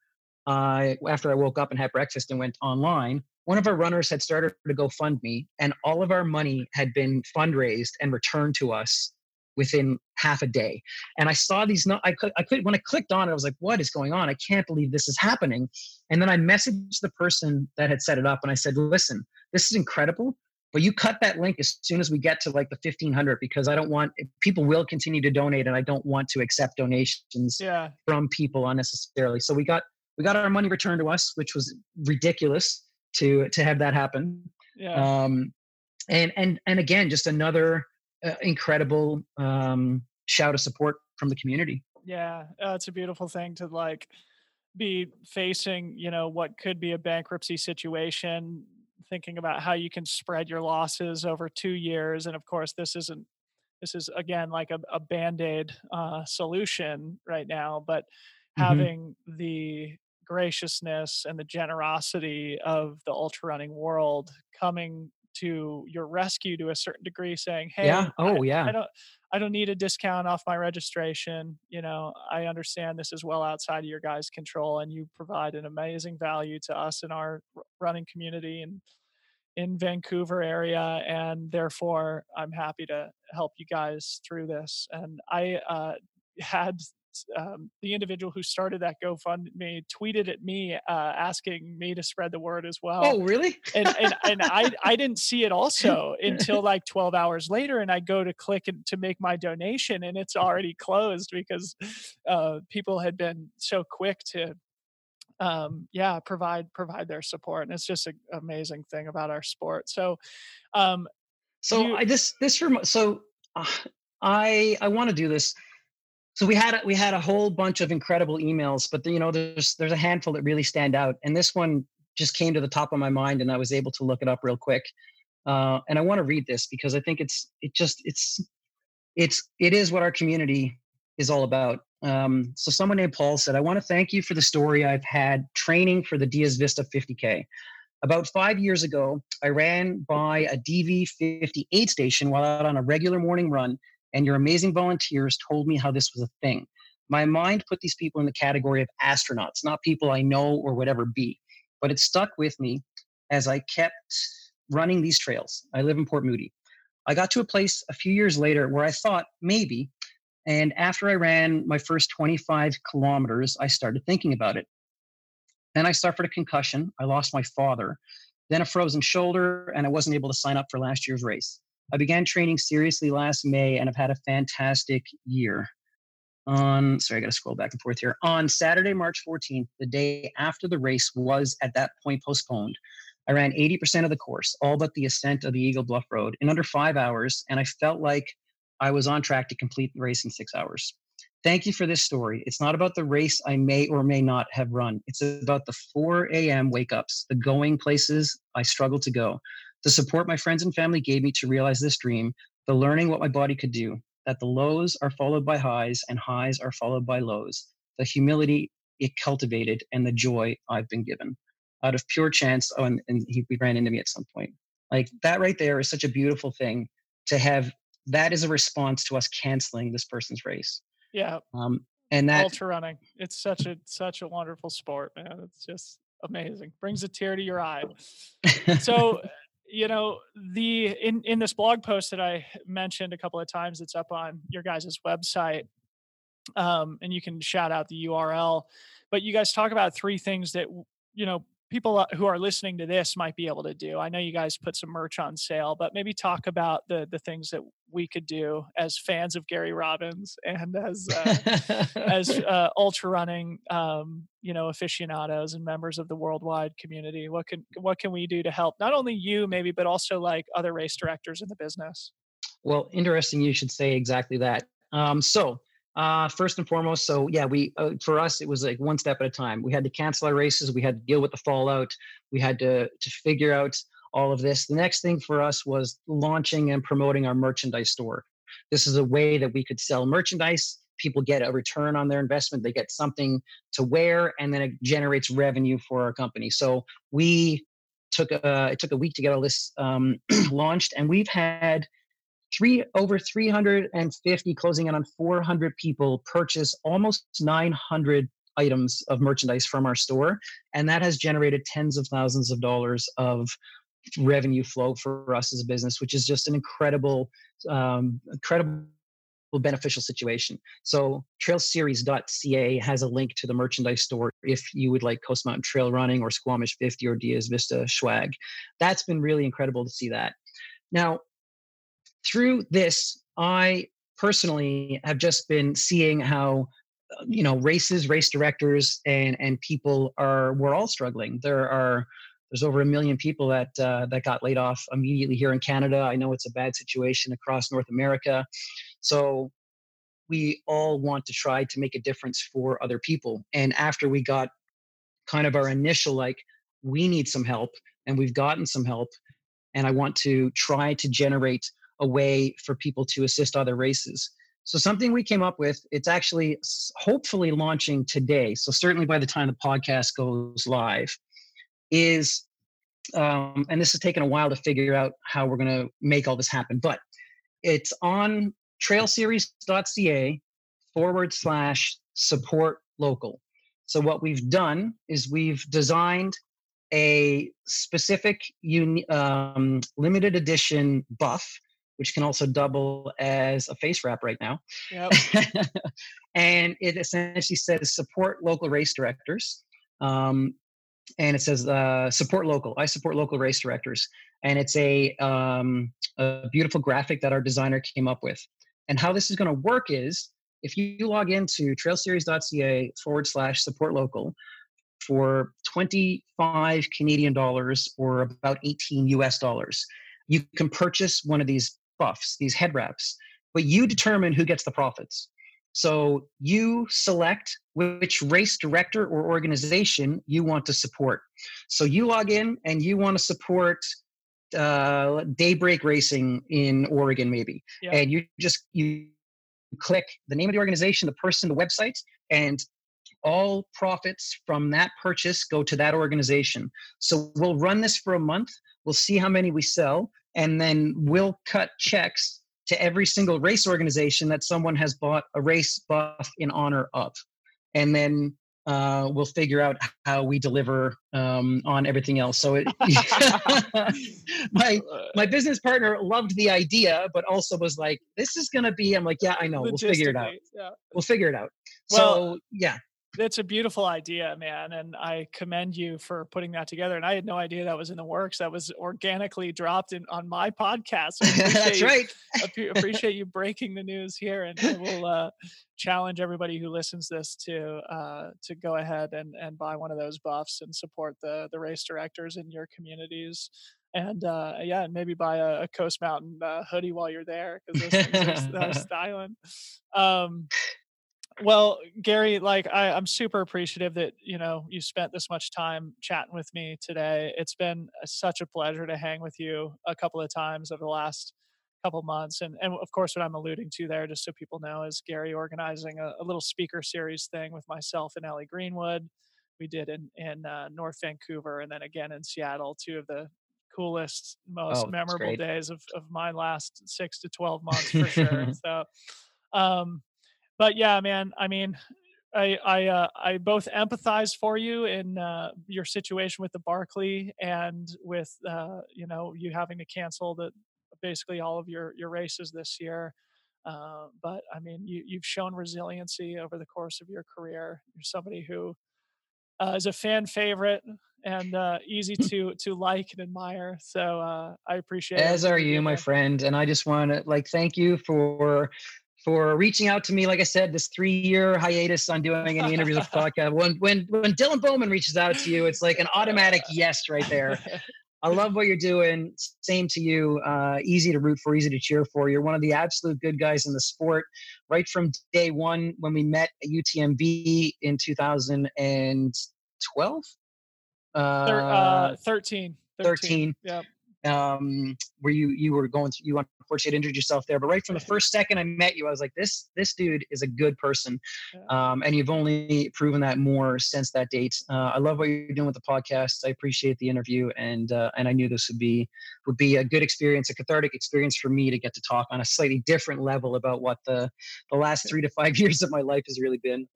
uh, after I woke up and had breakfast and went online, one of our runners had started to GoFundMe, and all of our money had been fundraised and returned to us within half a day. And I saw these, no, I could, I could, when I clicked on it, I was like, what is going on? I can't believe this is happening. And then I messaged the person that had set it up and I said, listen, this is incredible, but you cut that link as soon as we get to like the 1500 because I don't want, people will continue to donate and I don't want to accept donations yeah. from people unnecessarily. So we got, we got our money returned to us, which was ridiculous to, to have that happen. Yeah. Um, and, and, and again, just another, uh, incredible um, shout of support from the community. Yeah, uh, it's a beautiful thing to like be facing, you know, what could be a bankruptcy situation, thinking about how you can spread your losses over two years. And of course, this isn't, this is again like a, a band aid uh, solution right now, but mm-hmm. having the graciousness and the generosity of the ultra running world coming to your rescue to a certain degree saying hey yeah. Oh I, yeah. I don't i don't need a discount off my registration. You know i understand this is well outside of your guys control and you provide an amazing value to us in our running community and in Vancouver area and therefore I'm happy to help you guys through this. And I uh, had um, the individual who started that GoFundMe tweeted at me uh, asking me to spread the word as well. Oh, really? and and, and I I didn't see it also until like 12 hours later, and I go to click and, to make my donation, and it's already closed because uh, people had been so quick to um, yeah provide provide their support and it's just an amazing thing about our sport so um so you, i this this from so uh, i i want to do this so we had a, we had a whole bunch of incredible emails, but you know, there's there's a handful that really stand out, and this one just came to the top of my mind, and I was able to look it up real quick. Uh, and I want to read this because I think it's it just it's it's it is what our community is all about. Um, so someone named Paul said, "I want to thank you for the story I've had training for the Diez Vista 50K. About five years ago, I ran by a DV 58 station while out on a regular morning run and your amazing volunteers told me how this was a thing. My mind put these people in the category of astronauts, not people I know or would ever be. But it stuck with me as I kept running these trails. I live in Port Moody. I got to a place a few years later where I thought maybe, and after I ran my first 25 kilometers, I started thinking about it. Then I suffered a concussion. I lost my father, then a frozen shoulder, and I wasn't able to sign up for last year's race. I began training seriously last May and have had a fantastic year. On sorry, I got to scroll back and forth here. On Saturday, March 14th, the day after the race was at that point postponed, I ran 80% of the course, all but the ascent of the Eagle Bluff Road, in under five hours, and I felt like I was on track to complete the race in six hours. Thank you for this story. It's not about the race I may or may not have run. It's about the 4 a.m. wake ups, the going places I struggle to go, the support my friends and family gave me to realize this dream, the learning what my body could do, that the lows are followed by highs and highs are followed by lows, the humility it cultivated, and the joy I've been given. Out of pure chance, oh, and, and he, he ran into me at some point. Like that right there is such a beautiful thing to have. That is a response to us canceling this person's race. Yeah. Um, and that ultra running, it's such a such a wonderful sport, man. It's just amazing. Brings a tear to your eye. So you know the in in this blog post that I mentioned a couple of times, it's up on your guys' website, um, and you can shout out the URL. But you guys talk about three things that you know people uh, who are listening to this might be able to do. I know you guys put some merch on sale, but maybe talk about the the things that we could do as fans of Gary Robbins and as uh, as uh, ultra running, um, you know, aficionados and members of the worldwide community. What can what can we do to help not only you maybe, but also like other race directors in the business? Well, interesting. You should say exactly that. Um, so uh, first and foremost, so yeah, we uh, for us it was like one step at a time. We had to cancel our races. We had to deal with the fallout. We had to to figure out all of this. The next thing for us was launching and promoting our merchandise store. This is a way that we could sell merchandise. People get a return on their investment. They get something to wear, and then it generates revenue for our company. So we took a it took a week to get all this um, launched, and we've had three over 350 closing in on 400 people purchase almost 900 items of merchandise from our store and that has generated tens of thousands of dollars of revenue flow for us as a business which is just an incredible um, incredible beneficial situation. So trailseries.ca has a link to the merchandise store if you would like Coast Mountain Trail running or Squamish 50 or Diez Vista swag. That's been really incredible to see that. Now, through this, I personally have just been seeing how uh, you know races race directors and and people are we're all struggling. There are there's over a million people that uh, that got laid off immediately here in canada. I know it's a bad situation across north america. So we all want to try to make a difference for other people. And after we got kind of our initial like we need some help and we've gotten some help and i want to try to generate a way for people to assist other races. So something we came up with, it's actually hopefully launching today. So certainly by the time the podcast goes live, is um, and this has taken a while to figure out how we're going to make all this happen. But it's on trailseries.ca forward slash support local. So what we've done is we've designed a specific uni- um, limited edition buff which can also double as a face wrap right now. Yep. and it essentially says support local race directors. Um, and it says uh, support local. I support local race directors. And it's a, um, a beautiful graphic that our designer came up with. And how this is going to work is if you log into trailseries.ca forward slash support local for 25 Canadian dollars or about 18 US dollars, you can purchase one of these buffs, these head wraps, but you determine who gets the profits. So you select which race director or organization you want to support. So you log in and you want to support uh, Daybreak Racing in Oregon, maybe, yeah. and you just you click the name of the organization, the person, the website, and all profits from that purchase go to that organization. So we'll run this for a month. We'll see how many we sell and then we'll cut checks to every single race organization that someone has bought a race buff in honor of and then uh, we'll figure out how we deliver um, on everything else. So it, my my business partner loved the idea, but also was like, "This is going to be." I'm like, "Yeah, I know. We'll figure it out. Yeah. We'll figure it out." Well, so yeah, that's a beautiful idea, man, and I commend you for putting that together. And I had no idea that was in the works. That was organically dropped in on my podcast. So That's you, right. appreciate you breaking the news here, and I will uh, challenge everybody who listens this to uh, to go ahead and and buy one of those buffs and support the the race directors in your communities and uh, yeah, and maybe buy a, a Coast Mountain uh, hoodie while you're there because those things are, are styling. Um, well gary like I, i'm super appreciative that you know you spent this much time chatting with me today. It's been such a pleasure to hang with you a couple of times over the last couple months and, and of course what i'm alluding to there just so people know is gary organizing a, a little speaker series thing with myself and ellie greenwood. We did in in uh, north vancouver and then again in seattle two of the coolest most oh, memorable days of, of my last six to 12 months for sure so um but yeah, man, I mean, I I uh, I both empathize for you in uh, your situation with the Barkley and with uh, you know you having to cancel the basically all of your your races this year. Uh, but I mean, you you've shown resiliency over the course of your career. You're somebody who uh, is a fan favorite and uh, easy to to like and admire. So uh, I appreciate. As are you, my friend, and I just want to like thank you for for reaching out to me. Like I said, this three year hiatus on doing any interviews with podcast. When when when Dylan Bowman reaches out to you, it's like an automatic yes right there. I love what you're doing. Same to you. Uh, easy to root for, easy to cheer for. You're one of the absolute good guys in the sport. Right from day one, when we met at UTMB in 2012, uh, uh, 13. 13. 13. Yep um, where you you were going through, you unfortunately injured yourself there. But right from the first second I met you, I was like, this this dude is a good person, um, and you've only proven that more since that date. Uh, I love what you're doing with the podcast. I appreciate the interview, and uh, and I knew this would be would be a good experience, a cathartic experience for me to get to talk on a slightly different level about what the the last three to five years of my life has really been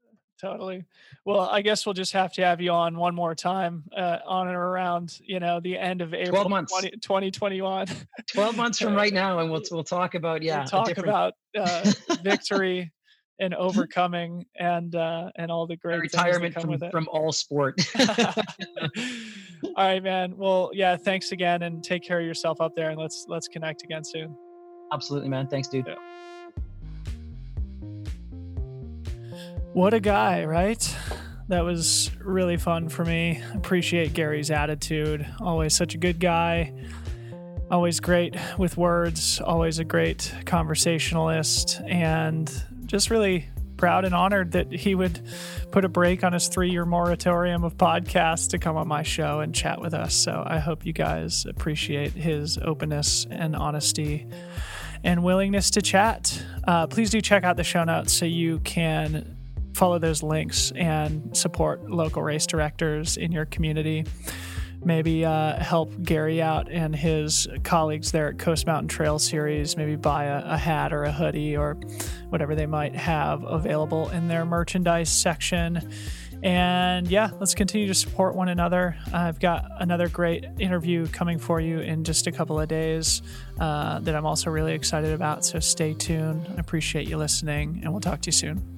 totally. Well, I guess we'll just have to have you on one more time uh, on and around, you know, the end of April 12 months. 20, 2021. 12 months from right now. And we'll, we'll talk about, yeah, we'll talk different... about uh, victory and overcoming and, uh, and all the great retirement from, from all sport. all right, man. Well, yeah, thanks again and take care of yourself up there and let's, let's connect again soon. Absolutely, man. Thanks, dude. Yeah. What a guy, right? That was really fun for me. Appreciate Gary's attitude. Always such a good guy. Always great with words, always a great conversationalist, and just really proud and honored that he would put a break on his three year moratorium of podcasts to come on my show and chat with us. So I hope you guys appreciate his openness and honesty and willingness to chat. Uh, please do check out the show notes so you can follow those links and support local race directors in your community. Maybe uh, help Gary out and his colleagues there at Coast Mountain Trail Series. Maybe buy a, a hat or a hoodie or whatever they might have available in their merchandise section. And yeah, let's continue to support one another. I've got another great interview coming for you in just a couple of days uh, that I'm also really excited about. So stay tuned. I appreciate you listening, and we'll talk to you soon.